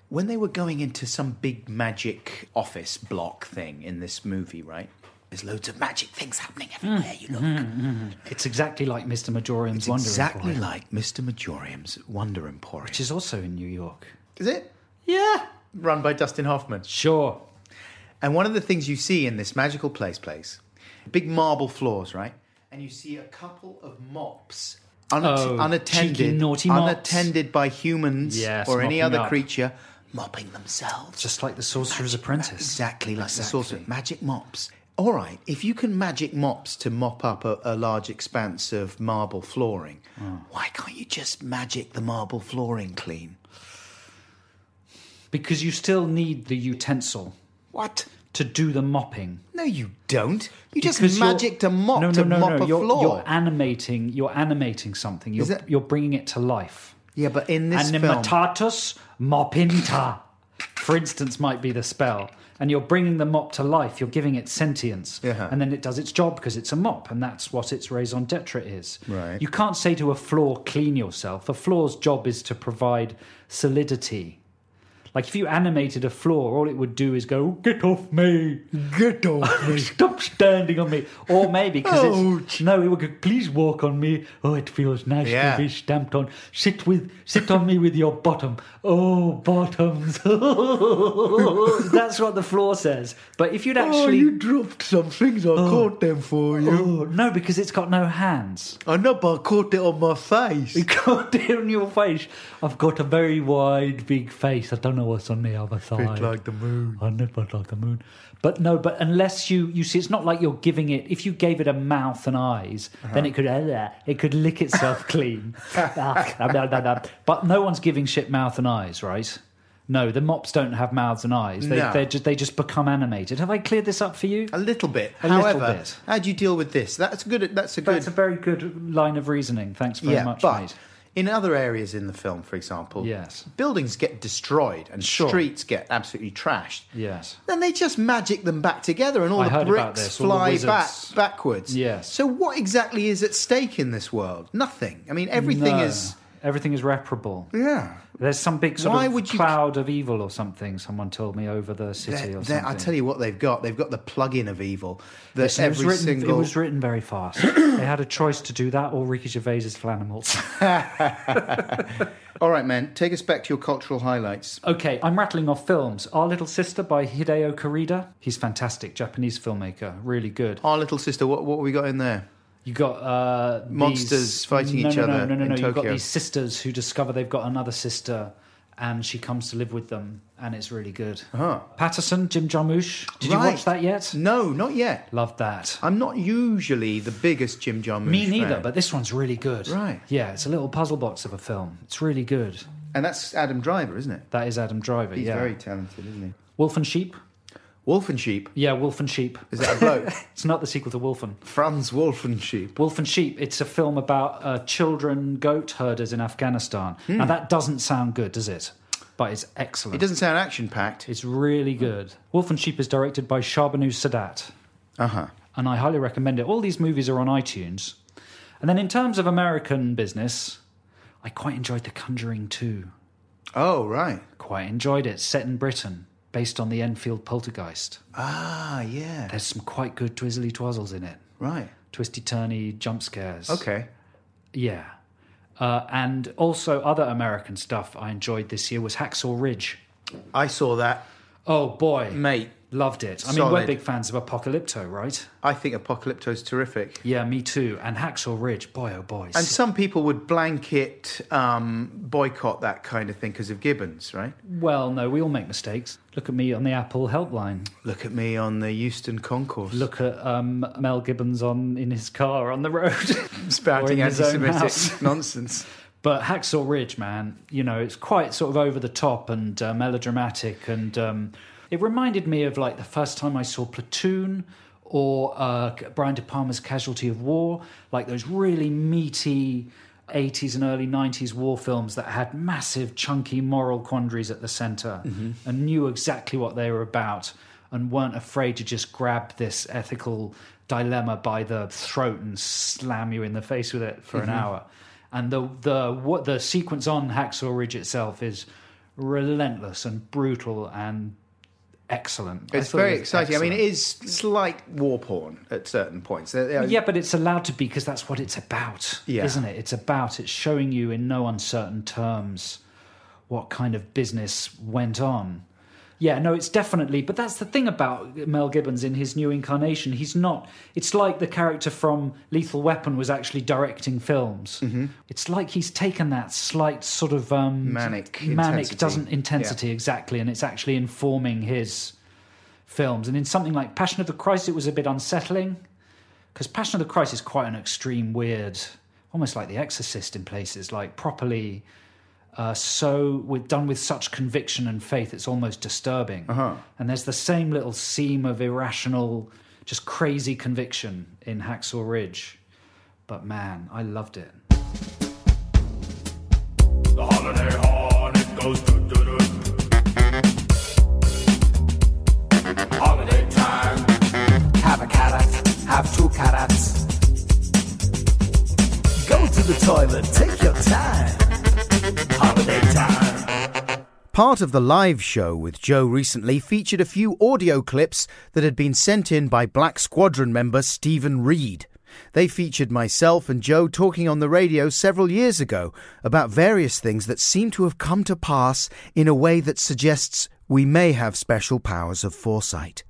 when they were going into some big magic office block thing in this movie, right? There's loads of magic things happening hmm. everywhere. You look. Hmm, hmm, it's exactly like Mr. Magorium's It's Wonder exactly Emporium, like Mr. Magorium's Wonder Emporium. which is also in New York. Is it? Yeah. Run by Dustin Hoffman. Sure. And one of the things you see in this magical place place, big marble floors, right? And you see a couple of mops unatt- Oh, unattended, cheeky naughty mops. unattended by humans Yes, or any other up. creature, mopping themselves. Just like the Sorcerer's Apprentice. Exactly like the Exactly. sorcerer. Magic mops. All right, if you can magic mops to mop up a, a large expanse of marble flooring, Oh. why can't you just magic the marble flooring clean? Because you still need the utensil. What? To do the mopping. No, you don't. You just Because magicked a mop no, no, to no, mop no. a you're, floor. You're animating. You're animating something. You're, Is you're bringing it to life. yeah, but in this film, Animatatus mopinta, for instance, might be the spell. And you're bringing the mop to life. You're giving it sentience, Yeah. and then it does its job because it's a mop, and that's what its raison d'être is. Right. You can't say to a floor, "Clean yourself." A floor's job is to provide solidity. Like if you animated a floor, all it would do is go, "Get off me! get off me. Stop standing on me!" Or maybe because it's no, it would go, "Please walk on me." Oh, it feels nice Yeah. to be stamped on. Sit with, sit on me with your bottom. Oh, bottoms. That's what the floor says. But if you'd oh, actually, Oh, you dropped some things. I oh. caught them for you. Oh, no, because it's got no hands. I know, but I caught it on my face. You got it on your face. I've got a very wide, big face. I don't what's on the other side. like the moon. I never like the moon. But no, but unless you you see, it's not like you're giving it. If you gave it a mouth and eyes, uh-huh. then it could it could lick itself clean. but no one's giving shit mouth and eyes, right? No, the mops don't have mouths and eyes. They No. they just they just become animated. Have I cleared this up for you? A little bit. A little However, bit. how do you deal with this? That's good. That's a good. That's a very good line of reasoning. Thanks very yeah, much, but mate. In other areas in the film, for example, Yes. buildings get destroyed and Sure. streets get absolutely trashed. Yes. Then they just magic them back together, and all I the bricks this, all the fly back backwards. Yes. So what exactly is at stake in this world? Nothing. I mean, everything No. is. everything is reparable. Yeah. There's some big sort Why of would you- cloud of evil or something. Someone told me over the city They're- or something. I tell you what they've got. They've got the plug-in of evil. That Listen, it was every written. single. It was written very fast. they had a choice to do that or Ricky Gervais's Flanimals. All right, man. Take us back to your cultural highlights. okay, I'm rattling off films. Our Little Sister by Hideo Karida. He's fantastic, Japanese filmmaker, really good. Our little sister. What what have we got in there? You got uh, Monsters these- fighting no, each no, other No, no, no, no. You've got these sisters who discover they've got another sister, and she comes to live with them, and it's really good. Uh-huh. Paterson, Jim Jarmusch. Did Right. you watch that yet? No, not yet. Loved that. I'm not usually the biggest Jim Jarmusch Me neither, fan. but this one's really good. Right. Yeah, it's a little puzzle box of a film. It's really good. and that's Adam Driver, isn't it? That is Adam Driver. He's yeah. very talented, isn't he? Wolf and Sheep. Wolf and Sheep. Yeah, Wolf and Sheep. Is that a bloke? It's not the sequel to Wolfen. Franz Wolf and Sheep. Wolf and Sheep. It's a film about uh, children goat herders in Afghanistan. Hmm. Now that doesn't sound good, does it? But it's excellent. It doesn't sound action packed. It's really good. Wolf and Sheep is directed by Shahrbanoo Sadat, Uh huh. and I highly recommend it. All these movies are on iTunes. And then in terms of American business, I quite enjoyed The Conjuring 2. Oh right. Quite enjoyed it. Set in Britain, based on the Enfield poltergeist. Ah yeah. There's some quite good twizzly twazzles in it. Right. Twisty turny jump scares. Okay. Yeah. Uh, and also other American stuff I enjoyed this year was Hacksaw Ridge. I saw that, Oh boy, mate. Loved it. I mean, we're big fans of Apocalypto, right? I think Apocalypto's terrific. Yeah, me too. And Hacksaw Ridge, boy oh boy. And some people would blanket um, boycott that kind of thing because of Gibbons, right? well, no, we all make mistakes. Look at me on the Apple helpline. Look at me on the Euston Concourse. Look at um, Mel Gibbons on in his car on the road. spouting in his own house. anti-Semitic nonsense. But Hacksaw Ridge, man, you know, it's quite sort of over the top and uh, melodramatic, and um, it reminded me of like the first time I saw Platoon or uh, Brian De Palma's Casualty of War, like those really meaty 80s and early 90s war films that had massive, chunky moral quandaries at the center and knew exactly what they were about and weren't afraid to just grab this ethical dilemma by the throat and slam you in the face with it for an hour. And the the what the sequence on Hacksaw Ridge itself is relentless and brutal and excellent. It's it very was exciting. I mean, it is excellent. slight war porn at certain points. Yeah, but it's allowed to be because that's what it's about, Yeah. isn't it? It's about it's showing you in no uncertain terms what kind of business went on. Yeah, no, it's definitely. But that's the thing about Mel Gibbons in his new incarnation. He's not. It's like the character from Lethal Weapon was actually directing films. It's like he's taken that slight sort of um, Manic manic intensity. doesn't intensity exactly, and it's actually informing his films. And in something like Passion of the Christ, it was a bit unsettling because Passion of the Christ is quite an extreme, weird, almost like The Exorcist in places, like properly uh, so with done with such conviction and faith, it's almost disturbing. Uh-huh. And there's the same little seam of irrational, just crazy conviction in Hacksaw Ridge. But man, I loved it. The holiday horn, it goes do do do. Holiday time. Have a carrot, have two carrots. Go to the toilet, take your time. Part of the live show with Joe recently featured a few audio clips that had been sent in by Black Squadron member Stephen Reed. They featured myself and Joe talking on the radio several years ago about various things that seem to have come to pass in a way that suggests we may have special powers of foresight.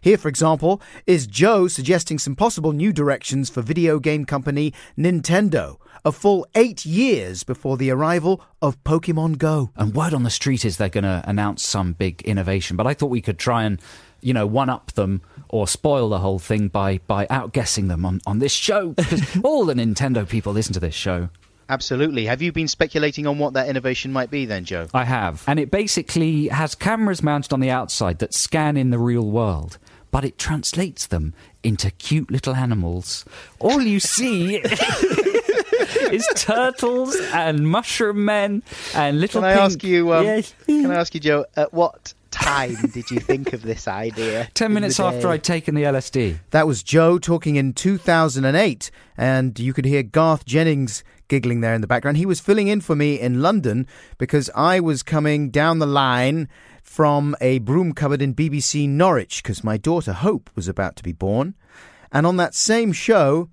Here, for example, is Joe suggesting some possible new directions for video game company Nintendo, a full eight years before the arrival of Pokemon Go. And word on the street is they're going to announce some big innovation. But I thought we could try and, you know, one up them or spoil the whole thing by by outguessing them on, on this show. Because all the Nintendo people listen to this show. Absolutely. Have you been speculating on what that innovation might be then, Joe? I have. And it basically has cameras mounted on the outside that scan in the real world, but it translates them into cute little animals. All you see is turtles and mushroom men and little Can I pink- ask you? Um, Yes. Can I ask you, Joe? At what time did you think of this idea? Ten minutes after day? I'd taken the LSD. That was Joe talking in 2008, and you could hear Garth Jennings giggling there in the background. He was filling in for me in London because I was coming down the line from a broom cupboard in BBC Norwich because my daughter Hope was about to be born. And on that same show,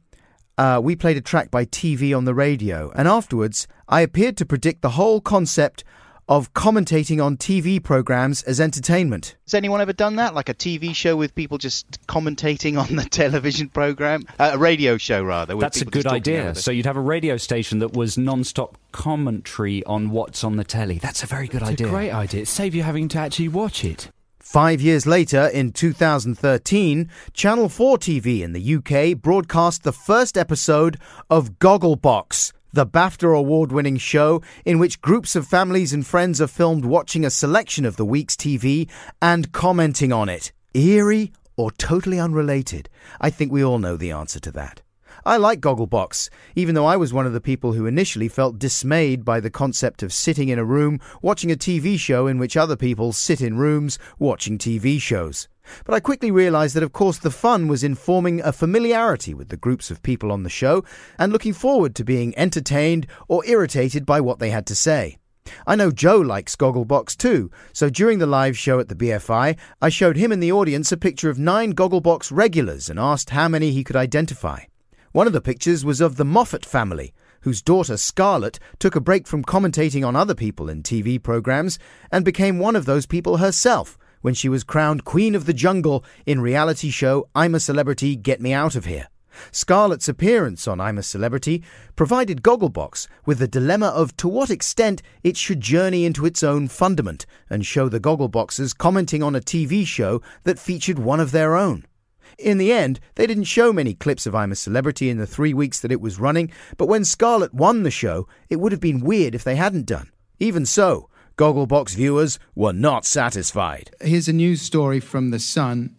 uh, we played a track by TV on the radio, and afterwards, I appeared to predict the whole concept of commentating on TV programs as entertainment. Has anyone ever done that? Like a TV show with people just commentating on the television program? Uh, a radio show, rather. with That's a good idea. So you'd have a radio station that was non-stop commentary on what's on the telly. That's a very good It's idea. a great idea. Save you having to actually watch it. Five years later, in 2013, Channel 4 TV in the UK broadcast the first episode of Gogglebox, the BAFTA award winning show in which groups of families and friends are filmed watching a selection of the week's TV and commenting on it. Eerie or totally unrelated? I think we all know the answer to that. I like Gogglebox, even though I was one of the people who initially felt dismayed by the concept of sitting in a room watching a TV show in which other people sit in rooms watching TV shows. But I quickly realised that, of course, the fun was in forming a familiarity with the groups of people on the show and looking forward to being entertained or irritated by what they had to say. I know Joe likes Gogglebox too, so during the live show at the BFI, I showed him in the audience a picture of nine Gogglebox regulars and asked how many he could identify. One of the pictures was of the Moffat family, whose daughter Scarlett took a break from commentating on other people in TV programs and became one of those people herself when she was crowned Queen of the Jungle in reality show I'm a Celebrity, Get Me Out of Here. Scarlett's appearance on I'm a Celebrity provided Gogglebox with the dilemma of to what extent it should journey into its own fundament and show the Goggleboxers commenting on a TV show that featured one of their own. In the end, they didn't show many clips of I'm a Celebrity in the three weeks that it was running, but when Scarlett won the show, it would have been weird if they hadn't done. Even so, Gogglebox viewers were not satisfied. Here's a news story from The Sun.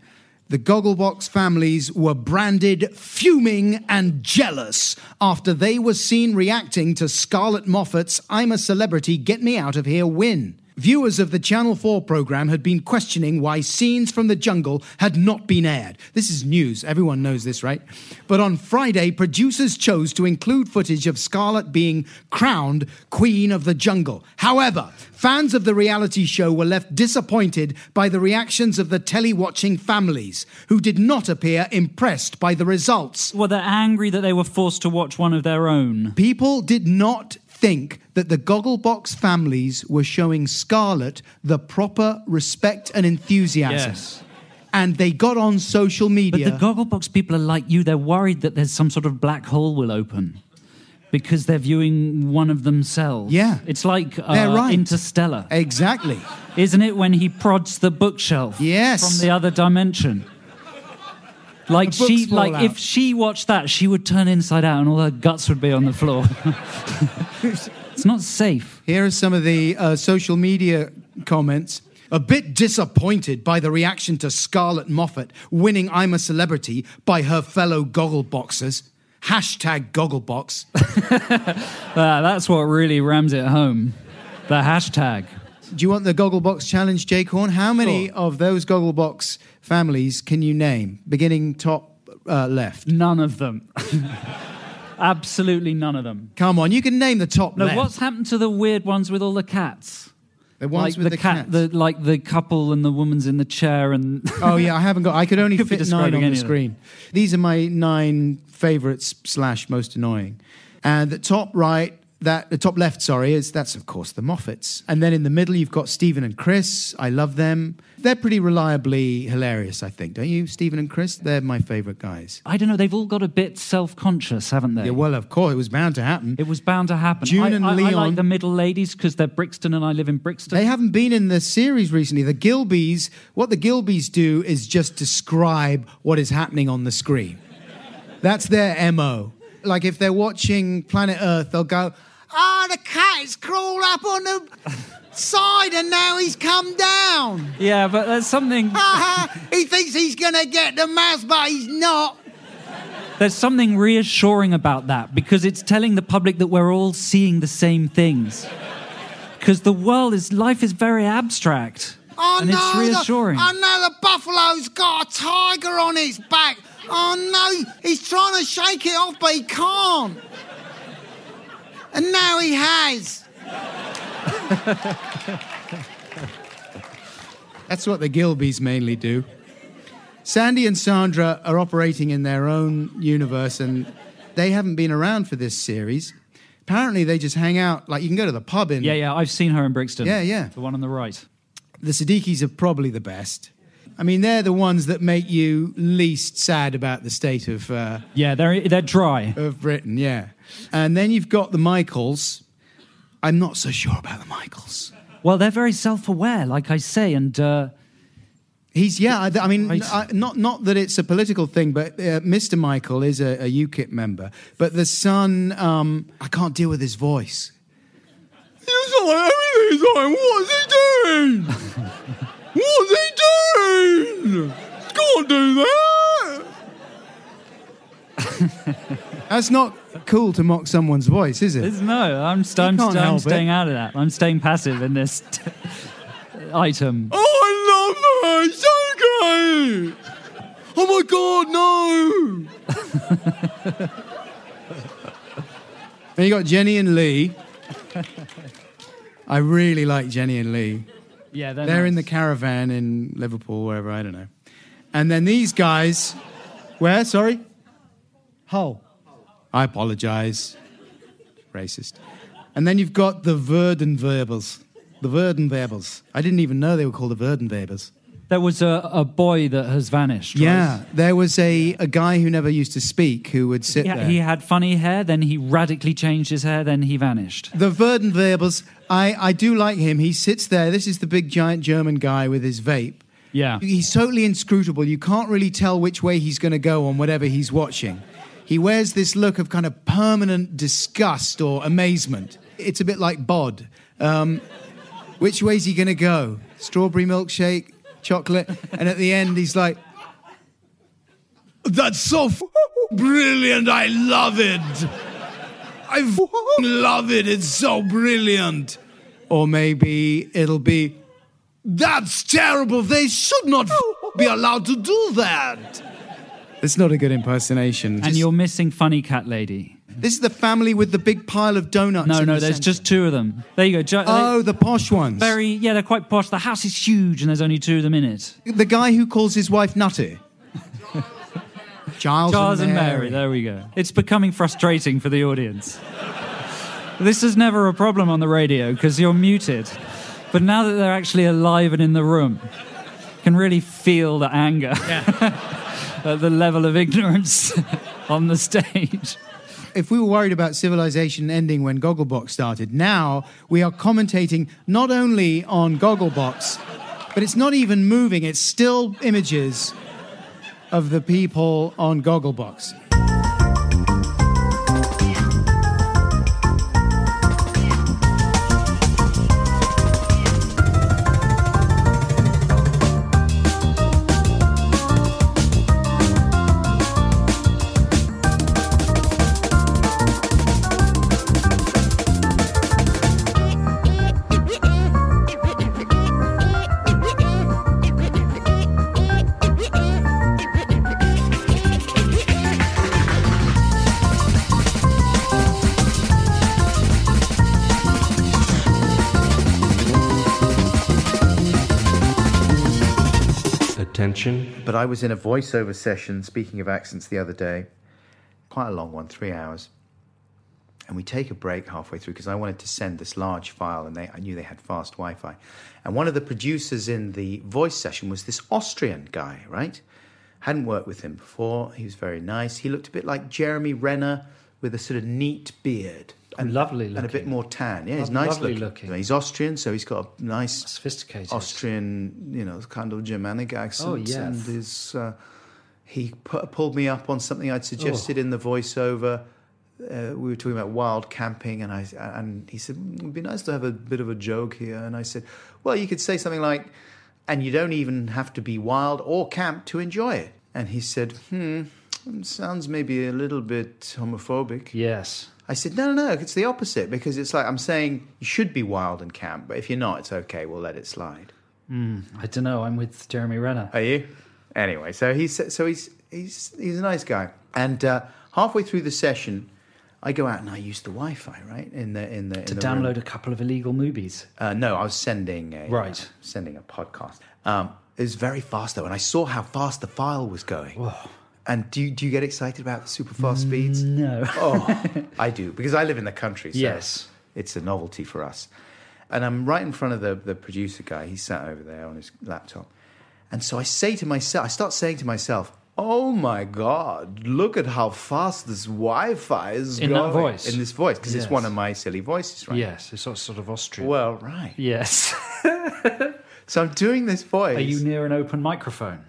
The Gogglebox families were branded fuming and jealous after they were seen reacting to Scarlett Moffat's I'm a Celebrity, Get Me Out of Here win. Viewers of the Channel 4 program had been questioning why scenes from the jungle had not been aired. This is news, everyone knows this, right? But on Friday, producers chose to include footage of Scarlett being crowned Queen of the Jungle. However, fans of the reality show were left disappointed by the reactions of the telly-watching families, who did not appear impressed by the results. Well, they're angry that they were forced to watch one of their own. People did not think that the Gogglebox families were showing Scarlett the proper respect and enthusiasm. Yes. And they got on social media. But the Gogglebox people are like you. They're worried that there's some sort of black hole will open because they're viewing one of themselves. Yeah. It's like uh, They're right. Interstellar. Exactly. Isn't it when he prods the bookshelf? Yes. From the other dimension. Like she, like out. if she watched that, she would turn inside out and all her guts would be on the floor. it's not safe. Here are some of the uh, social media comments. A bit disappointed by the reaction to Scarlett Moffat winning I'm a Celebrity by her fellow Goggleboxers. Hashtag Gogglebox. Uh, that's what really rams it home. The hashtag. Do you want the Gogglebox challenge, Jake Horn? How many of those Gogglebox families can you name? Beginning top uh, left. None of them. Absolutely none of them. Come on, you can name the top No, left. what's happened to the weird ones with all the cats? The ones like with the, the cat, cats. the like the couple and the woman's in the chair and. Oh yeah, I haven't got. I could only Could fit nine on the any of them. screen. These are my nine favourites slash most annoying. And the top right, that the top left, sorry, is that's of course the Moffats. And then in the middle, you've got Stephen and Chris. I love them. They're pretty reliably hilarious, I think, don't you, Stephen and Chris? They're my favourite guys. I don't know. They've all got a bit self-conscious, haven't they? Yeah, well, of course, it was bound to happen. It was bound to happen. June I, and I, I Leon- like the middle ladies because they're Brixton and I live in Brixton. They haven't been in the series recently. The Gilbys, what the Gilbys do is just describe what is happening on the screen. That's their MO. Like if they're watching Planet Earth, they'll go, Ah, the cat's crawled up on the side and now he's come down. Yeah, but there's something he thinks he's going to get the mouse, but he's not. there's something reassuring about that because it's telling the public that we're all seeing the same things. Because the world is life is very abstract. Oh and no! it's reassuring. The, oh no! The buffalo's got a tiger on its back. Oh no! He's trying to shake it off, but he can't. And now he has. That's what the Gilbys mainly do. Sandy and Sandra are operating in their own universe, and they haven't been around for this series. Apparently, they just hang out. Like you can go to the pub in Yeah, yeah, I've seen her in Brixton. Yeah, yeah. The one on the right. the Siddiquis are probably the best. I mean, they're the ones that make you least sad about the state of uh, Yeah, they're they're dry. of Britain. Yeah, and then you've got the Michaels. I'm not so sure about the Michaels. Well, they're very self-aware, like I say, and uh, He's yeah. I, I mean, Right. I, not not that it's a political thing, but uh, Mr. Michael is a, a UKIP member. But the son, um, I can't deal with his voice. He's like everything's like, what's he doing? what's they doing? Can't do that. That's not cool to mock someone's voice, is it? it's- no, I'm, st- I'm, can't st- I'm help it. staying out of that. I'm staying passive in this item. Oh, I love her. It's okay. Oh my God, no. then you got Jenny and Lee. I really like Jenny and Lee. Yeah, they're, They're in the caravan in Liverpool, wherever, I don't know. And then these guys, where, sorry? Hull. I apologize. Racist. And then you've got the Woerdenwebers. The Woerdenwebers. I didn't even know they were called the Woerdenwebers. There was a, a boy that has vanished. right? Yeah, there was a, a guy who never used to speak who would sit Yeah, there. he had funny hair, then he radically changed his hair, then he vanished. The Woerdenwebers, I, I do like him. He sits there. This is the big giant German guy with his vape. Yeah. He's totally inscrutable. You can't really tell which way he's going to go on whatever he's watching. He wears this look of kind of permanent disgust or amazement. It's a bit like Bod. Um, which way's he going to go? Strawberry milkshake, chocolate? And at the end, he's like, That's so f- brilliant. I love it. I f- love it. It's so brilliant. Or maybe it'll be, That's terrible. They should not be allowed to do that. It's not a good impersonation. And you're missing Funny Cat Lady. This is the family with the big pile of donuts. No, in no, the there's centre. just two of them. There you go. Jo- Oh, the posh ones. Very, yeah, they're quite posh. The house is huge and there's only two of them in it. The guy who calls his wife Nutty. Giles, Charles and and Mary. Mary. There we go. It's becoming frustrating for the audience. this is never a problem on the radio because you're muted. But now that they're actually alive and in the room, you can really feel the anger at the level of ignorance on the stage. If we were worried about civilization ending when Gogglebox started, now we are commentating not only on Gogglebox, but it's not even moving, it's still images of the people on Gogglebox. Attention. But I was in a voiceover session, speaking of accents, the other day. Quite a long one, three hours. And we take a break halfway through because I wanted to send this large file and they, I knew they had fast Wi Fi. And one of the producers in the voice session was this Austrian guy, right? Hadn't worked with him before. He was very nice. He looked a bit like Jeremy Renner with a sort of neat beard. And, Lovely And a bit more tan. Yeah, he's Lo- nice looking. looking. He's Austrian, so he's got a nice Sophisticated. Austrian, you know, kind of Germanic accent. Oh, yes. And his, uh, he pu- pulled me up on something I'd suggested in the voiceover. Uh, we were talking about wild camping, and I and he said "Mm, it'd be nice to have a bit of a joke here. And I said, well, you could say something like, and you don't even have to be wild or camp to enjoy it. And he said, hmm, sounds maybe a little bit homophobic. Yes. I said, no, no, no, it's the opposite because it's like I'm saying you should be wild and camp, but if you're not, it's okay. We'll let it slide. Mm, I don't know. I'm with Jeremy Renner. Are you? Anyway, so he's so he's he's he's a nice guy. And uh, halfway through the session, I go out and I use the Wi-Fi right in the in the To the download room. a couple of illegal movies. Uh, no, I was sending a Right. uh, sending a podcast. Um, it was very fast though, and I saw how fast the file was going. And do you, do you get excited about super fast speeds? No. oh, I do because I live in the country. So Yes. it's a novelty for us. And I'm right in front of the the producer guy. He's sat over there on his laptop, and so I say to myself, I start saying to myself. Oh my God! Look at how fast this Wi-Fi is In that going." voice? In this voice, because Yes. it's one of my silly voices, right? Yes, it's sort sort of Austrian. Well, right. Yes. So I'm doing this voice. Are you near an open microphone?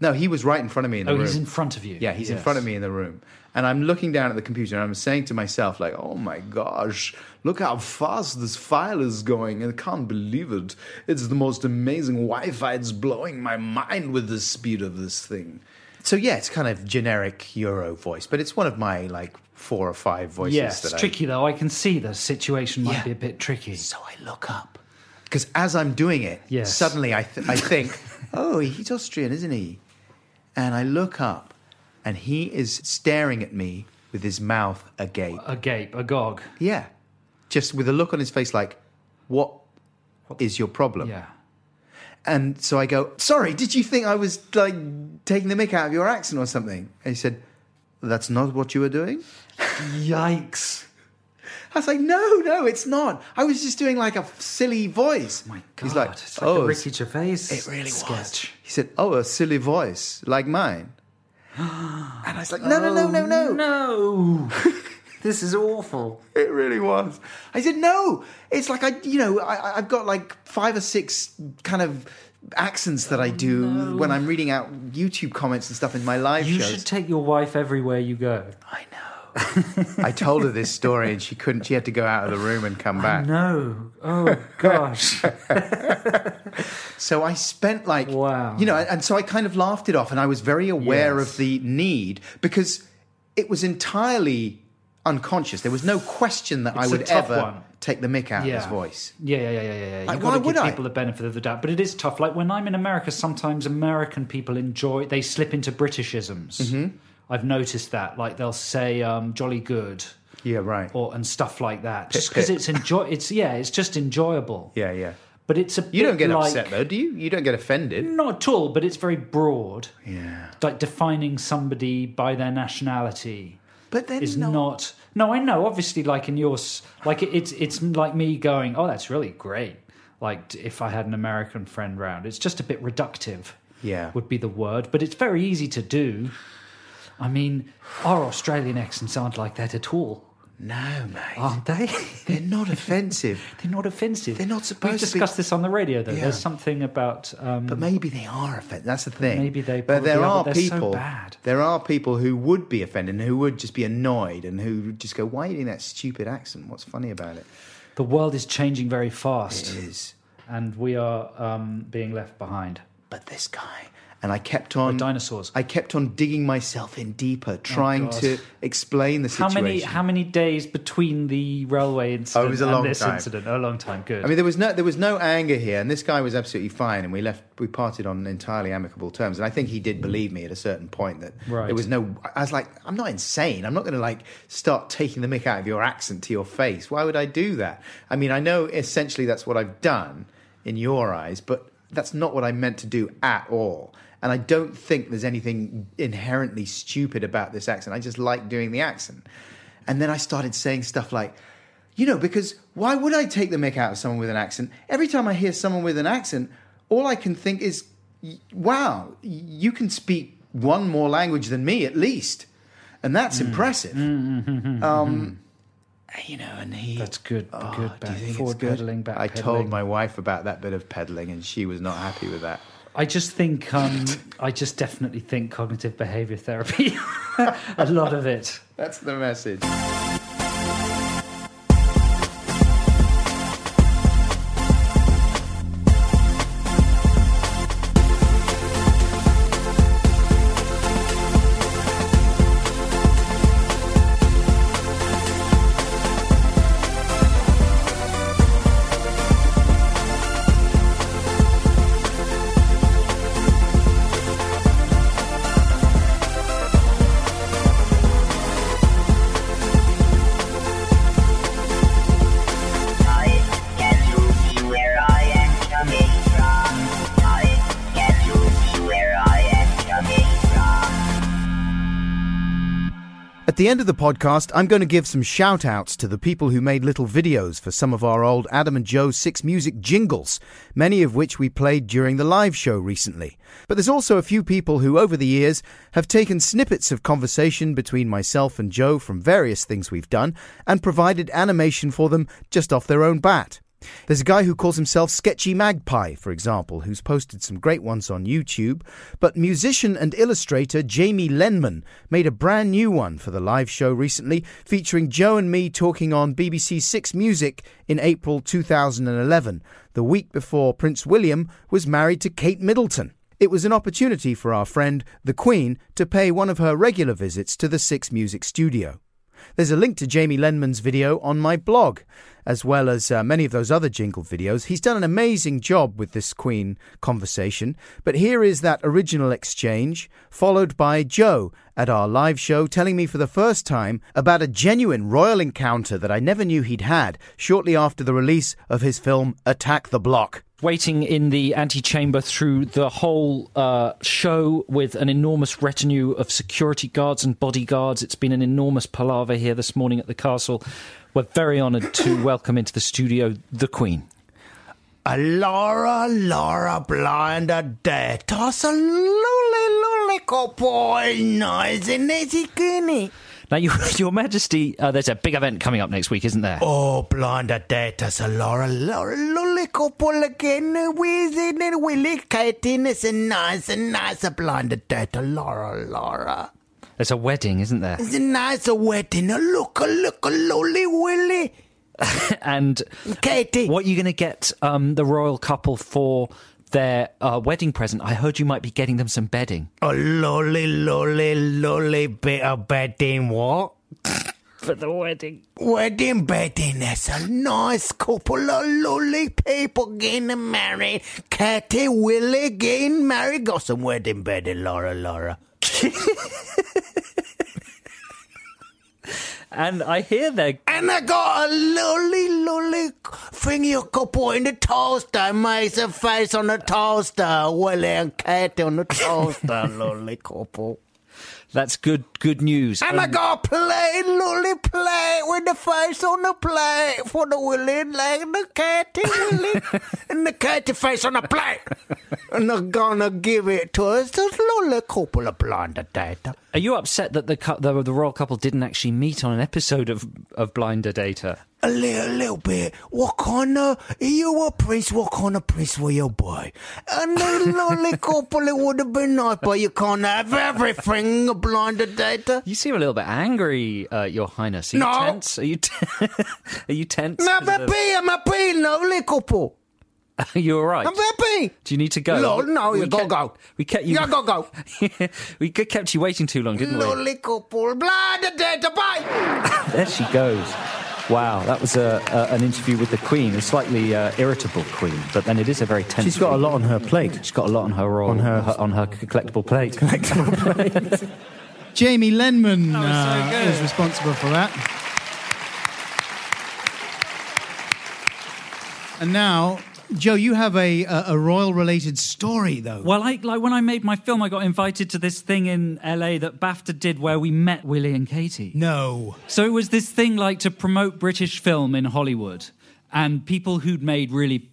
No, he was right in front of me in the Oh, room. Oh, he's in front of you. Yeah, he's in front of me in the room. And I'm looking down at the computer and I'm saying to myself, like, oh my gosh, look how fast this file is going. I can't believe it. It's the most amazing Wi Fi. It's blowing my mind with the speed of this thing. So, yeah, it's kind of generic Euro voice, but it's one of my like four or five voices yes, that it's I. tricky though. I can see the situation might Yeah. be a bit tricky. So I look up. Because as I'm doing it, Yes. suddenly I, th- I think, oh, he's Austrian, isn't he? And I look up, and he is staring at me with his mouth agape. Agape, agog. Yeah. Just with a look on his face like, what is your problem? Yeah. And so I go, sorry, did you think I was like taking the mick out of your accent or something? And he said, that's not what you were doing? Yikes. I was like, no, no, it's not. I was just doing like a silly voice. Oh my God, He's like, it's like oh, a Ricky Gervais It really was. He said, "Oh, a silly voice like mine." and I was like, "No, no, no, no, no, oh, no! this is awful." It really was. I said, "No, it's like I, you know, I, I've got like five or six kind of accents that I oh, do when I'm reading out YouTube comments and stuff in my live You shows." should take your wife everywhere you go. I told her this story and she couldn't. She had to go out of the room and come back. No. Oh gosh. So I spent like, Wow. you know, and so I kind of laughed it off, and I was very aware Yes. of the need because it was entirely unconscious. There was no question that I It's a would ever one. take the mick out of his voice. Yeah, yeah, yeah, yeah, yeah. Like, You've why got to give I? people the benefit of the doubt, but it is tough. Like when I'm in America, sometimes American people enjoy they slip into Britishisms. Mhm. I've noticed that. Like they'll say um, "jolly good," Yeah, right. or and stuff like that, just because it's enjoy. It's yeah, it's just enjoyable. Yeah, yeah. But it's a You don't get like, upset though, do you? You don't get offended. Not at all, but it's very broad. Yeah. Like defining somebody by their nationality. But then is no- not. No, I know. Obviously, like in yours, like it, it's it's like me going, "Oh, that's really great." Like if I had an American friend round, it's just a bit reductive. Yeah. would be the word, but it's very easy to do. I mean, our Australian accents aren't like that at all. No, mate. Aren't they? They're not offensive. They're not offensive. They're not supposed We've to be- discussed this on the radio, though. Yeah. There's something about. Um, But maybe they are offended. That's the thing. Maybe they But there are, but so people. bad. There are people who would be offended and who would just be annoyed and who would just go, "Why are you doing that stupid accent? What's funny about it?" the world is changing very fast. It is. And we are um, being left behind. But this guy, and I kept on dinosaurs. I kept on digging myself in deeper, oh, trying God. to explain the How situation. many how many days between the railway incident Oh, it was a and long this time. incident? A long time. Good. I mean, there was no there was no anger here, and this guy was absolutely fine, and we left. We parted on entirely amicable terms, and I think he did believe me at a certain point that Right. there was no. I was like, I'm not insane. I'm not going to like start taking the mick out of your accent to your face. Why would I do that? I mean, I know essentially that's what I've done in your eyes, but that's not what I meant to do at all. And I don't think there's anything inherently stupid about this accent. I just like doing the accent. And then I started saying stuff like, you know, because why would I take the mick out of someone with an accent? Every time I hear someone with an accent, all I can think is, wow, you can speak one more language than me at least. And that's mm. impressive. Mm. Um, mm-hmm. you know, and he. That's good. Oh, good. Back, forward good? pedaling, back I pedaling. told my wife about that bit of pedaling, and she was not happy with that. I just think um, I just definitely think cognitive behavior therapy. a lot of it. That's the message. The end of the podcast, I'm going to give some shout outs to the people who made little videos for some of our old Adam and Joe Six Music jingles, many of which we played during the live show recently. But there's also a few people who, over the years, have taken snippets of conversation between myself and Joe from various things we've done and provided animation for them just off their own bat. There's a guy who calls himself Sketchy Magpie, for example, who's posted some great ones on YouTube. But musician and illustrator Jamie Lenman made a brand new one for the live show recently, featuring Joe and me talking on BBC Six Music in April 2011, the week before Prince William was married to Kate Middleton. It was an opportunity for our friend, the Queen, to pay one of her regular visits to the Six Music studio. There's a link to Jamie Lenman's video on my blog, as well as uh, many of those other jingle videos. He's done an amazing job with this Queen conversation, but here is that original exchange, followed by Joe at our live show telling me for the first time about a genuine royal encounter that I never knew he'd had shortly after the release of his film Attack the Block. Waiting in the antechamber through the whole uh, show with an enormous retinue of security guards and bodyguards. It's been an enormous palaver here this morning at the castle. We're very honoured to welcome into the studio the Queen. A Laura, Laura, blind a dead. Toss a lully, lully, boy, noise in goony. Now, Your, Your Majesty, uh, there's a big event coming up next week, isn't there? Oh, blind a dead. Toss a Laura, Laura, lully, couple again. Wheezing and willy, kiting. It's a nice, a nice, a blind a dead. A Laura, Laura. There's a wedding, isn't there? It's a nice a wedding. A look, a look, a lolly, willy. and Katie, what are you going to get um, the royal couple for their uh, wedding present? I heard you might be getting them some bedding. A lolly, lolly, lolly bit of bedding. What? for the wedding. Wedding bedding, that's a nice couple of lovely people getting married. Katie, Willie getting married. Got some wedding bedding, Laura, Laura. And I hear they're And I got a lovely, lovely thing you could put in the toaster. Makes a face on the toaster. Willie and Katie on the toaster, lovely couple. That's good good news. And I um, got a plate, lovely plate with the face on the plate for the Willie and the Katie Willie and the Katie face on the plate. And I'm gonna give it to us. This lovely couple of blind data. Are you upset that the, the the royal couple didn't actually meet on an episode of of Blinder Data? A little, little bit. What kind of, you a prince, what kind of prince were you boy? And the lovely couple, it would have been nice, but you can't have everything, a blind data. You seem a little bit angry, uh, Your Highness. Are you No. tense? Are you t- are you tense? I'm happy, I'm happy, lovely couple. You're all right. I'm happy. Do you need to go? No, no, you gotta go. We kept you. You gotta go. we kept you waiting too long, didn't we? Lovely couple, blind data, bye. There she goes. Wow, that was a, a, an interview with the Queen, a slightly uh, irritable Queen, but then it is a very tense. She's got a lot on her plate. She's got a lot on her roll, on her, on her collectible plate. Collectible plate. Jamie Lenman That was so uh, is responsible for that. And now, Joe, you have a, a, a royal related story, though. Well, I, like when I made my film, I got invited to this thing in LA that BAFTA did where we met Willie and Katie. No. So it was this thing like to promote British film in Hollywood, and people who'd made really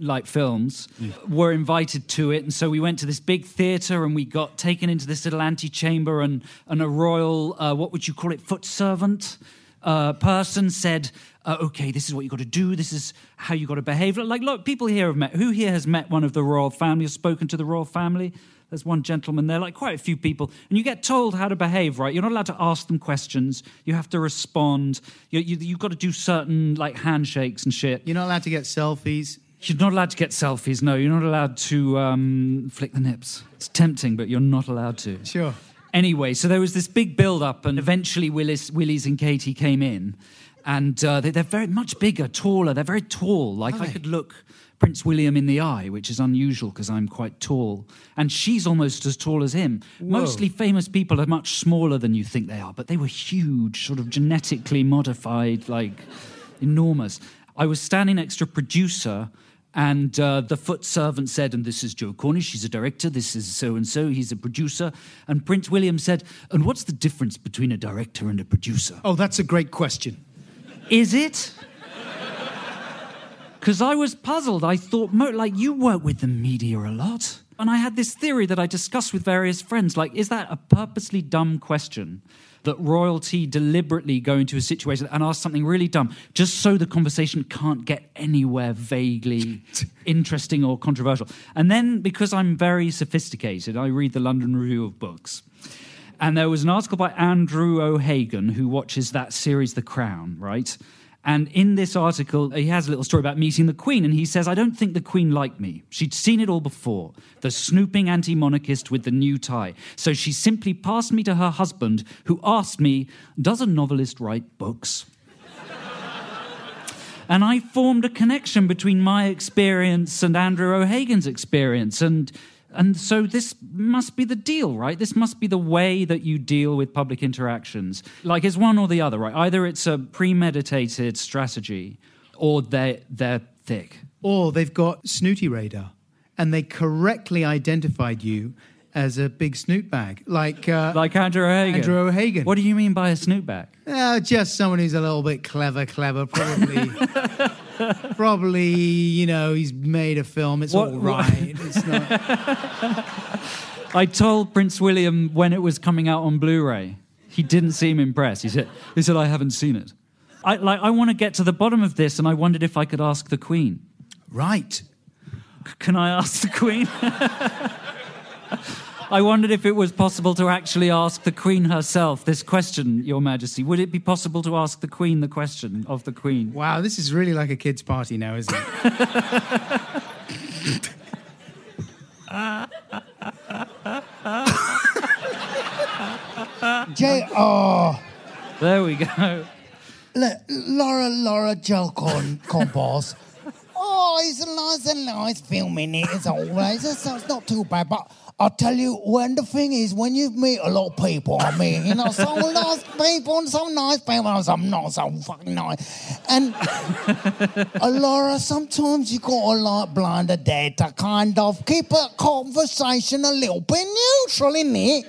like films were invited to it and so we went to this big theater and we got taken into this little antechamber and and a royal uh, what would you call it foot servant uh, person said uh, okay this is what you got to do this is how you got to behave like look people here have met who here has met one of the royal family or spoken to the royal family there's one gentleman there, like quite a few people, and you get told how to behave, right? You're not allowed to ask them questions. You have to respond. You, you, you've got to do certain like handshakes and shit. You're not allowed to get selfies. You're not allowed to get selfies. No, you're not allowed to um, flick the nips. It's tempting, but you're not allowed to. Sure. Anyway, so there was this big build up, and eventually Willis, Willis and Katie came in, and uh, they, they're very much bigger, taller. They're very tall. Like I could look Prince William in the eye, which is unusual because I'm quite tall, and she's almost as tall as him. Whoa. Mostly famous people are much smaller than you think they are, but they were huge, sort of genetically modified, like enormous. I was standing next to a producer. And uh, the foot servant said, and this is Joe Cornish, he's a director, this is so and so, he's a producer. And Prince William said, and what's the difference between a director and a producer? Oh, that's a great question. Is it? Because I was puzzled. I thought, Mo, like, you work with the media a lot. And I had this theory that I discussed with various friends. Like, is that a purposely dumb question? That royalty deliberately go into a situation and ask something really dumb just so the conversation can't get anywhere vaguely interesting or controversial. And then, because I'm very sophisticated, I read the London Review of Books. And there was an article by Andrew O'Hagan, who watches that series, The Crown, right? And in this article, he has a little story about meeting the Queen, and he says, I don't think the Queen liked me. She'd seen it all before the snooping anti monarchist with the new tie. So she simply passed me to her husband, who asked me, Does a novelist write books? and I formed a connection between my experience and Andrew O'Hagan's experience. And and so this must be the deal, right? This must be the way that you deal with public interactions. Like it's one or the other, right? Either it's a premeditated strategy or they're, they're thick. Or they've got snooty radar and they correctly identified you as a big snoot bag. Like, uh, like Andrew O'Hagan. Andrew O'Hagan. What do you mean by a snoot bag? Uh, just someone who's a little bit clever, clever, probably. probably, you know, he's made a film. It's What- all what- It's not. I told Prince William when it was coming out on Blu-ray. He didn't seem impressed. He said, "He said I haven't seen it." I like. I want to get to the bottom of this, and I wondered if I could ask the Queen. Right. C- Can I ask the Queen? I wondered if it was possible to actually ask the Queen herself this question, Your Majesty. Would it be possible to ask the Queen the question of the Queen? Wow, this is really like a kid's party now, isn't it? Jay, oh, There we go. Look, Laura, Laura, Joe Con, Compos. Oh, it's a nice and nice film in it, as always. It's, it's not too bad, but I'll tell you, when the thing is, when you meet a lot of people, I mean, you know, some nice people and so nice people, and some not so fucking nice. And Laura, sometimes you gotta like blind a dead to kind of keep a conversation a little bit neutral, in innit?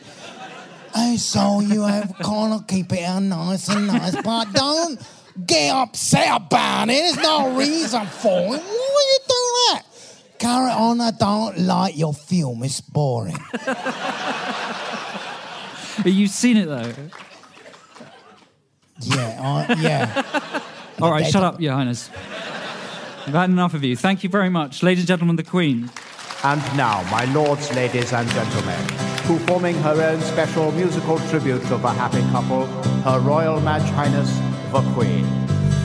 And so you have kind of keep it out nice and nice, but don't get upset about it. There's no reason for it. Why you do that? Carry on, I don't like your film. It's boring. You've seen it though. Yeah, I, yeah. All right, shut up, Your Highness. I've had enough of you. Thank you very much. Ladies and gentlemen, the Queen. And now, my lords, ladies, and gentlemen, performing her own special musical tribute of a happy couple, Her Royal Maj Highness, the Queen.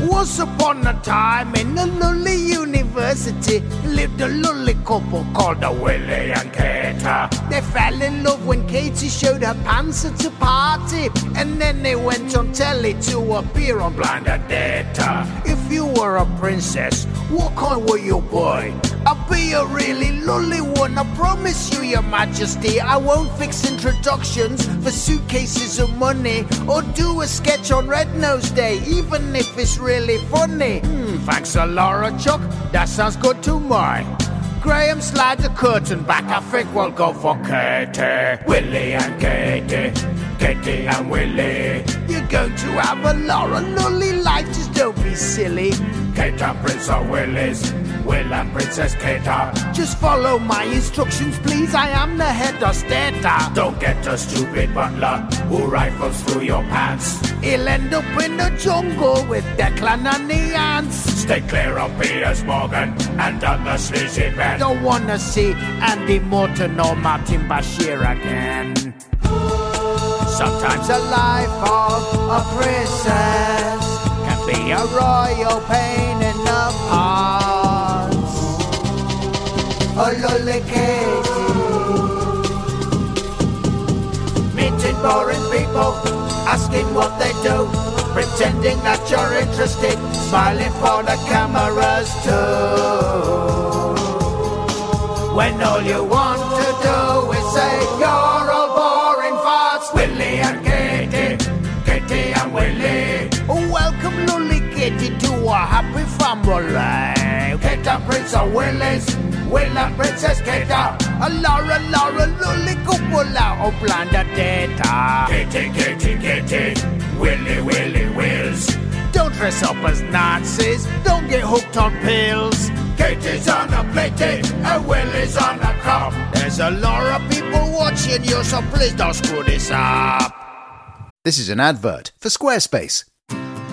Once upon a time in a lonely university lived a lonely couple called the Willie and Kater. They fell in love when Katie showed her pants at a party, and then they went on telly to appear on Blind Data. If you were a princess, what kind were you, boy? I'll be a really lolly one, I promise you, your majesty. I won't fix introductions for suitcases of money or do a sketch on Red Nose Day, even if it's really funny. Hmm, thanks a Laura Chuck, that sounds good to me. Graham, slide the curtain back. I think we'll go for Katie. Willie and Katie. Katie and Willie. You're going to have a Laura Lully life, just don't be silly. Kate and Prince of Willis. Will and Princess Kate. Just follow my instructions, please. I am the head of state. Don't get a stupid butler who rifles through your pants. He'll end up in the jungle with Declan and the ants. Stay clear of Piers Morgan and other sleazy men. Don't wanna see Andy Morton or Martin Bashir again. Sometimes the life of a princess can be a royal pain in the parts. A lolly Meeting boring people, asking what they do, pretending that you're interested, smiling for the cameras too. When all you want to do happy family. And Prince of Willis, Will and Princess Kate, a Laura, Laura, Lolly Cupola, oh blanda data. Katie, Katie, Katie, Willie, Willie, Wills. Don't dress up as Nazis, don't get hooked on pills. Katie's on a plate and Willie's on a cup. There's a lot of people watching you, so please don't screw this up. This is an advert for Squarespace.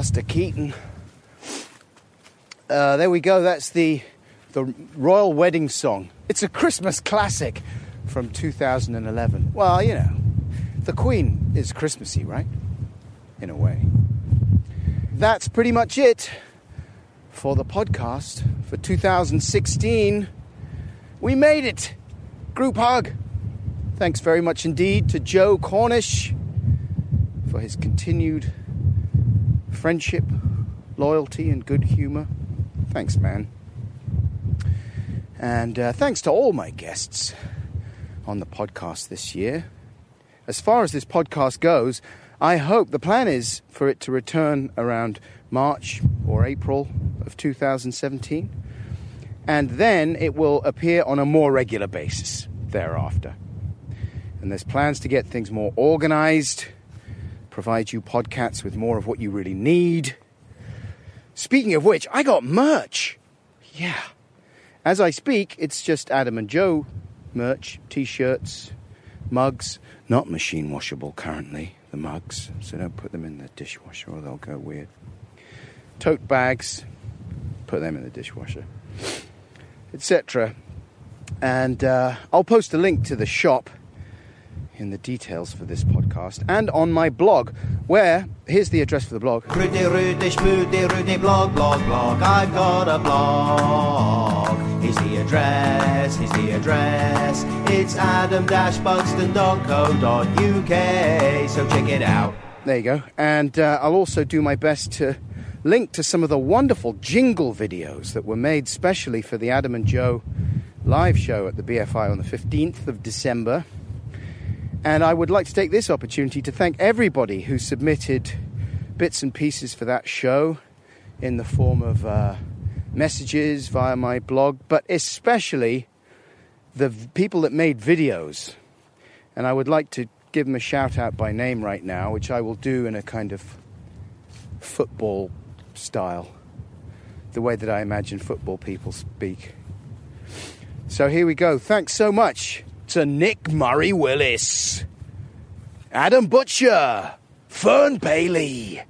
It's Bluster Keaton. Uh, there we go. That's the the royal wedding song. It's a Christmas classic from 2011. Well, you know, the Queen is Christmassy, right? In a way. That's pretty much it for the podcast for 2016. We made it. Group hug. Thanks very much indeed to Joe Cornish for his continued friendship, loyalty, and good humor. Thanks, man. And uh, thanks to all my guests on the podcast this year. As far as this podcast goes, I hope the plan is for it to return around March or April of 2017. And then it will appear on a more regular basis thereafter. And there's plans to get things more organized, provide you podcasts with more of what you really need. Speaking of which, I got merch. Yeah. As I speak, it's just Adam and Joe merch, t shirts, mugs, not machine washable currently, the mugs, so don't put them in the dishwasher or they'll go weird. Tote bags, put them in the dishwasher, etc. And uh, I'll post a link to the shop in the details for this podcast and on my blog, where here's the address for the blog. Rudy, Rudy, Schmoody, Rudy, blog, blog, blog. I've got a blog. Here's the address, here's the address. It's adam-buxton.co.uk, so check it out. There you go. And uh, I'll also do my best to link to some of the wonderful jingle videos that were made specially for the Adam and Joe live show at the BFI on the 15th of December. And I would like to take this opportunity to thank everybody who submitted bits and pieces for that show in the form of uh, messages via my blog, but especially the people that made videos. And I would like to give them a shout out by name right now, which I will do in a kind of football style, the way that I imagine football people speak. So here we go. Thanks so much to Nick Murray Willis, Adam Butcher, Fern Bailey,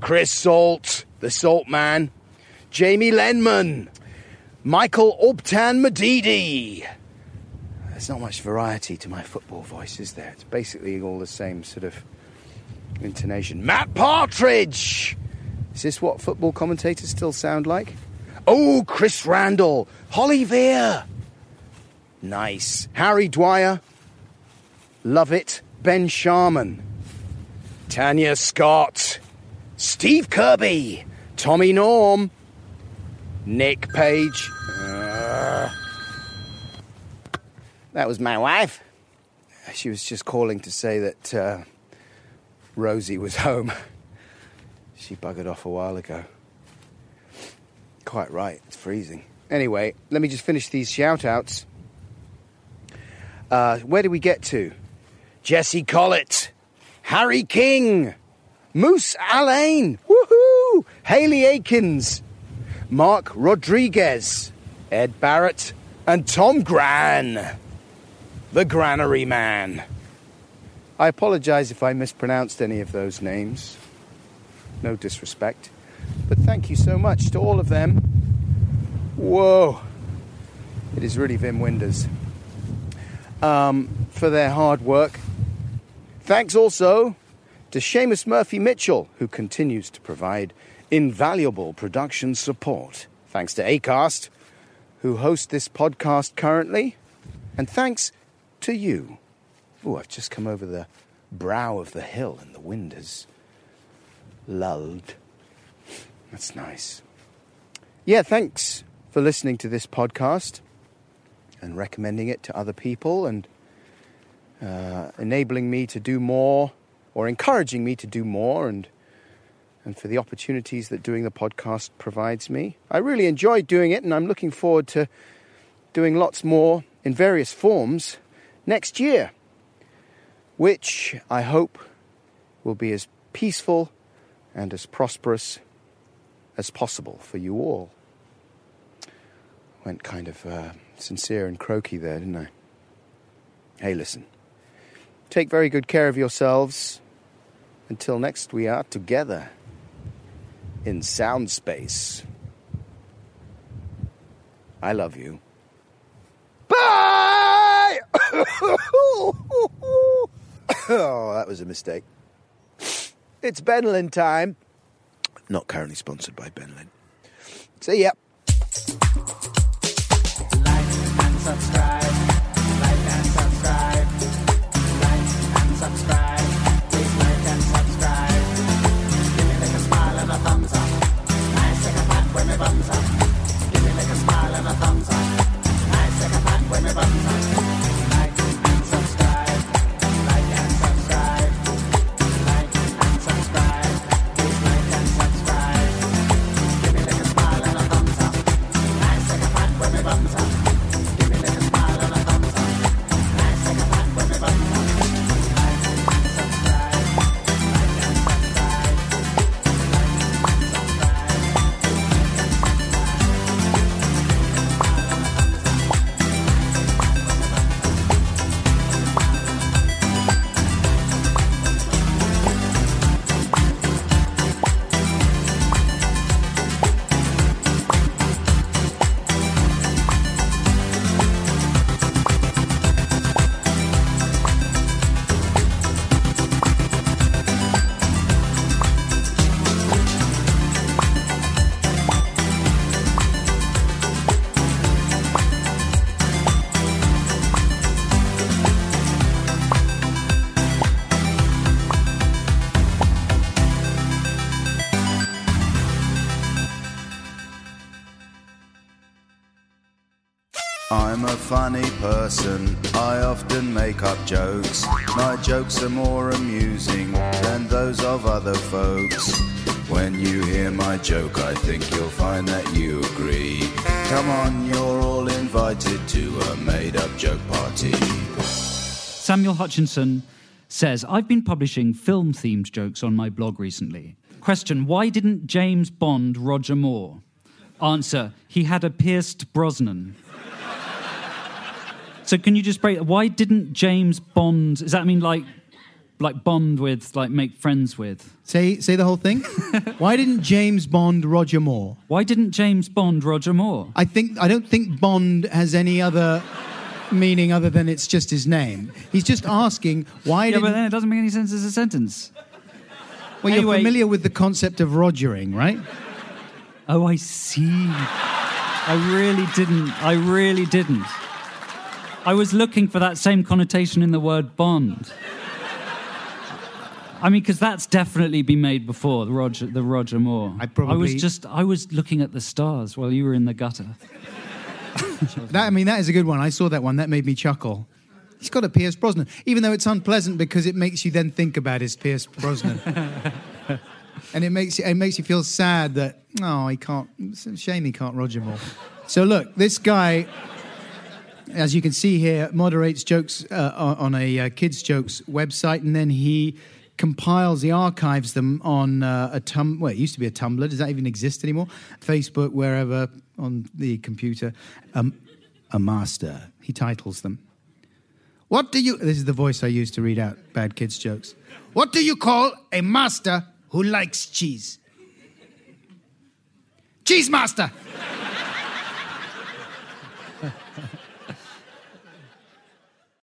Chris Salt, the Salt Man, Jamie Lenman, Michael Obtan Medidi. There's not much variety to my football voice, is there? It's basically all the same sort of intonation. Matt Partridge! Is this what football commentators still sound like? Oh, Chris Randall, Holly Veer. Nice. Harry Dwyer. Love it. Ben Sharman. Tanya Scott. Steve Kirby. Tommy Norm. Nick Page. Uh, that was my wife. She was just calling to say that uh, Rosie was home. She buggered off a while ago. Quite right, it's freezing. Anyway, let me just finish these shout outs. Uh, where do we get to? Jesse Collett, Harry King, Moose Alain, woohoo! Haley Akins, Mark Rodriguez, Ed Barrett, and Tom Gran, the Granary Man. I apologize if I mispronounced any of those names. No disrespect. But thank you so much to all of them. Whoa. It is really Vim Winders um, for their hard work. Thanks also to Seamus Murphy Mitchell, who continues to provide invaluable production support. Thanks to ACAST, who host this podcast currently. And thanks to you. Oh, I've just come over the brow of the hill and the wind has lulled. That's nice. Yeah, thanks for listening to this podcast and recommending it to other people and uh, enabling me to do more or encouraging me to do more and and for the opportunities that doing the podcast provides me. I really enjoy doing it and I'm looking forward to doing lots more in various forms next year, which I hope will be as peaceful and as prosperous as possible for you all. Went kind of uh, sincere and croaky there, didn't I? Hey, listen. Take very good care of yourselves. Until next, we are together in sound space. I love you. Bye! oh, that was a mistake. It's Benylin time. Not currently sponsored by Benylin. See ya. Are more amusing than those of other folks. When you hear my joke, I think you'll find that you agree. Come on, you're all invited to a made up joke party. Samuel Hutchinson says, I've been publishing film themed jokes on my blog recently. Question Why didn't James Bond Roger Moore? Answer He had a pierced Brosnan. so can you just break why didn't James Bond does that mean like like bond with like make friends with? Say say the whole thing. Why didn't James Bond Roger Moore? Why didn't James Bond Roger Moore? I think I don't think Bond has any other meaning other than it's just his name. He's just asking why Yeah, didn't but then it doesn't make any sense as a sentence. Well, you're familiar with the concept of rogering, right? Oh, I see. I really didn't. I really didn't. I was looking for that same connotation in the word Bond. I mean, because that's definitely been made before the Roger, the Roger Moore. I probably- I was just. I was looking at the stars while you were in the gutter. That I mean, that is a good one. I saw that one. That made me chuckle. He's got a Pierce Brosnan, even though it's unpleasant because it makes you then think about his Pierce Brosnan, and it makes you, it makes you feel sad that oh, he can't. It's a shame he can't Roger Moore. So look, this guy, as you can see here, moderates jokes uh, on on a uh, kids jokes website, and then he compiles, he archives them on uh, a tum. Well, it used to be a Tumblr. Does that even exist anymore? Facebook, wherever on the computer. Um, a master. He titles them. What do you? This is the voice I use to read out bad kids jokes. What do you call a master who likes cheese? Cheese master.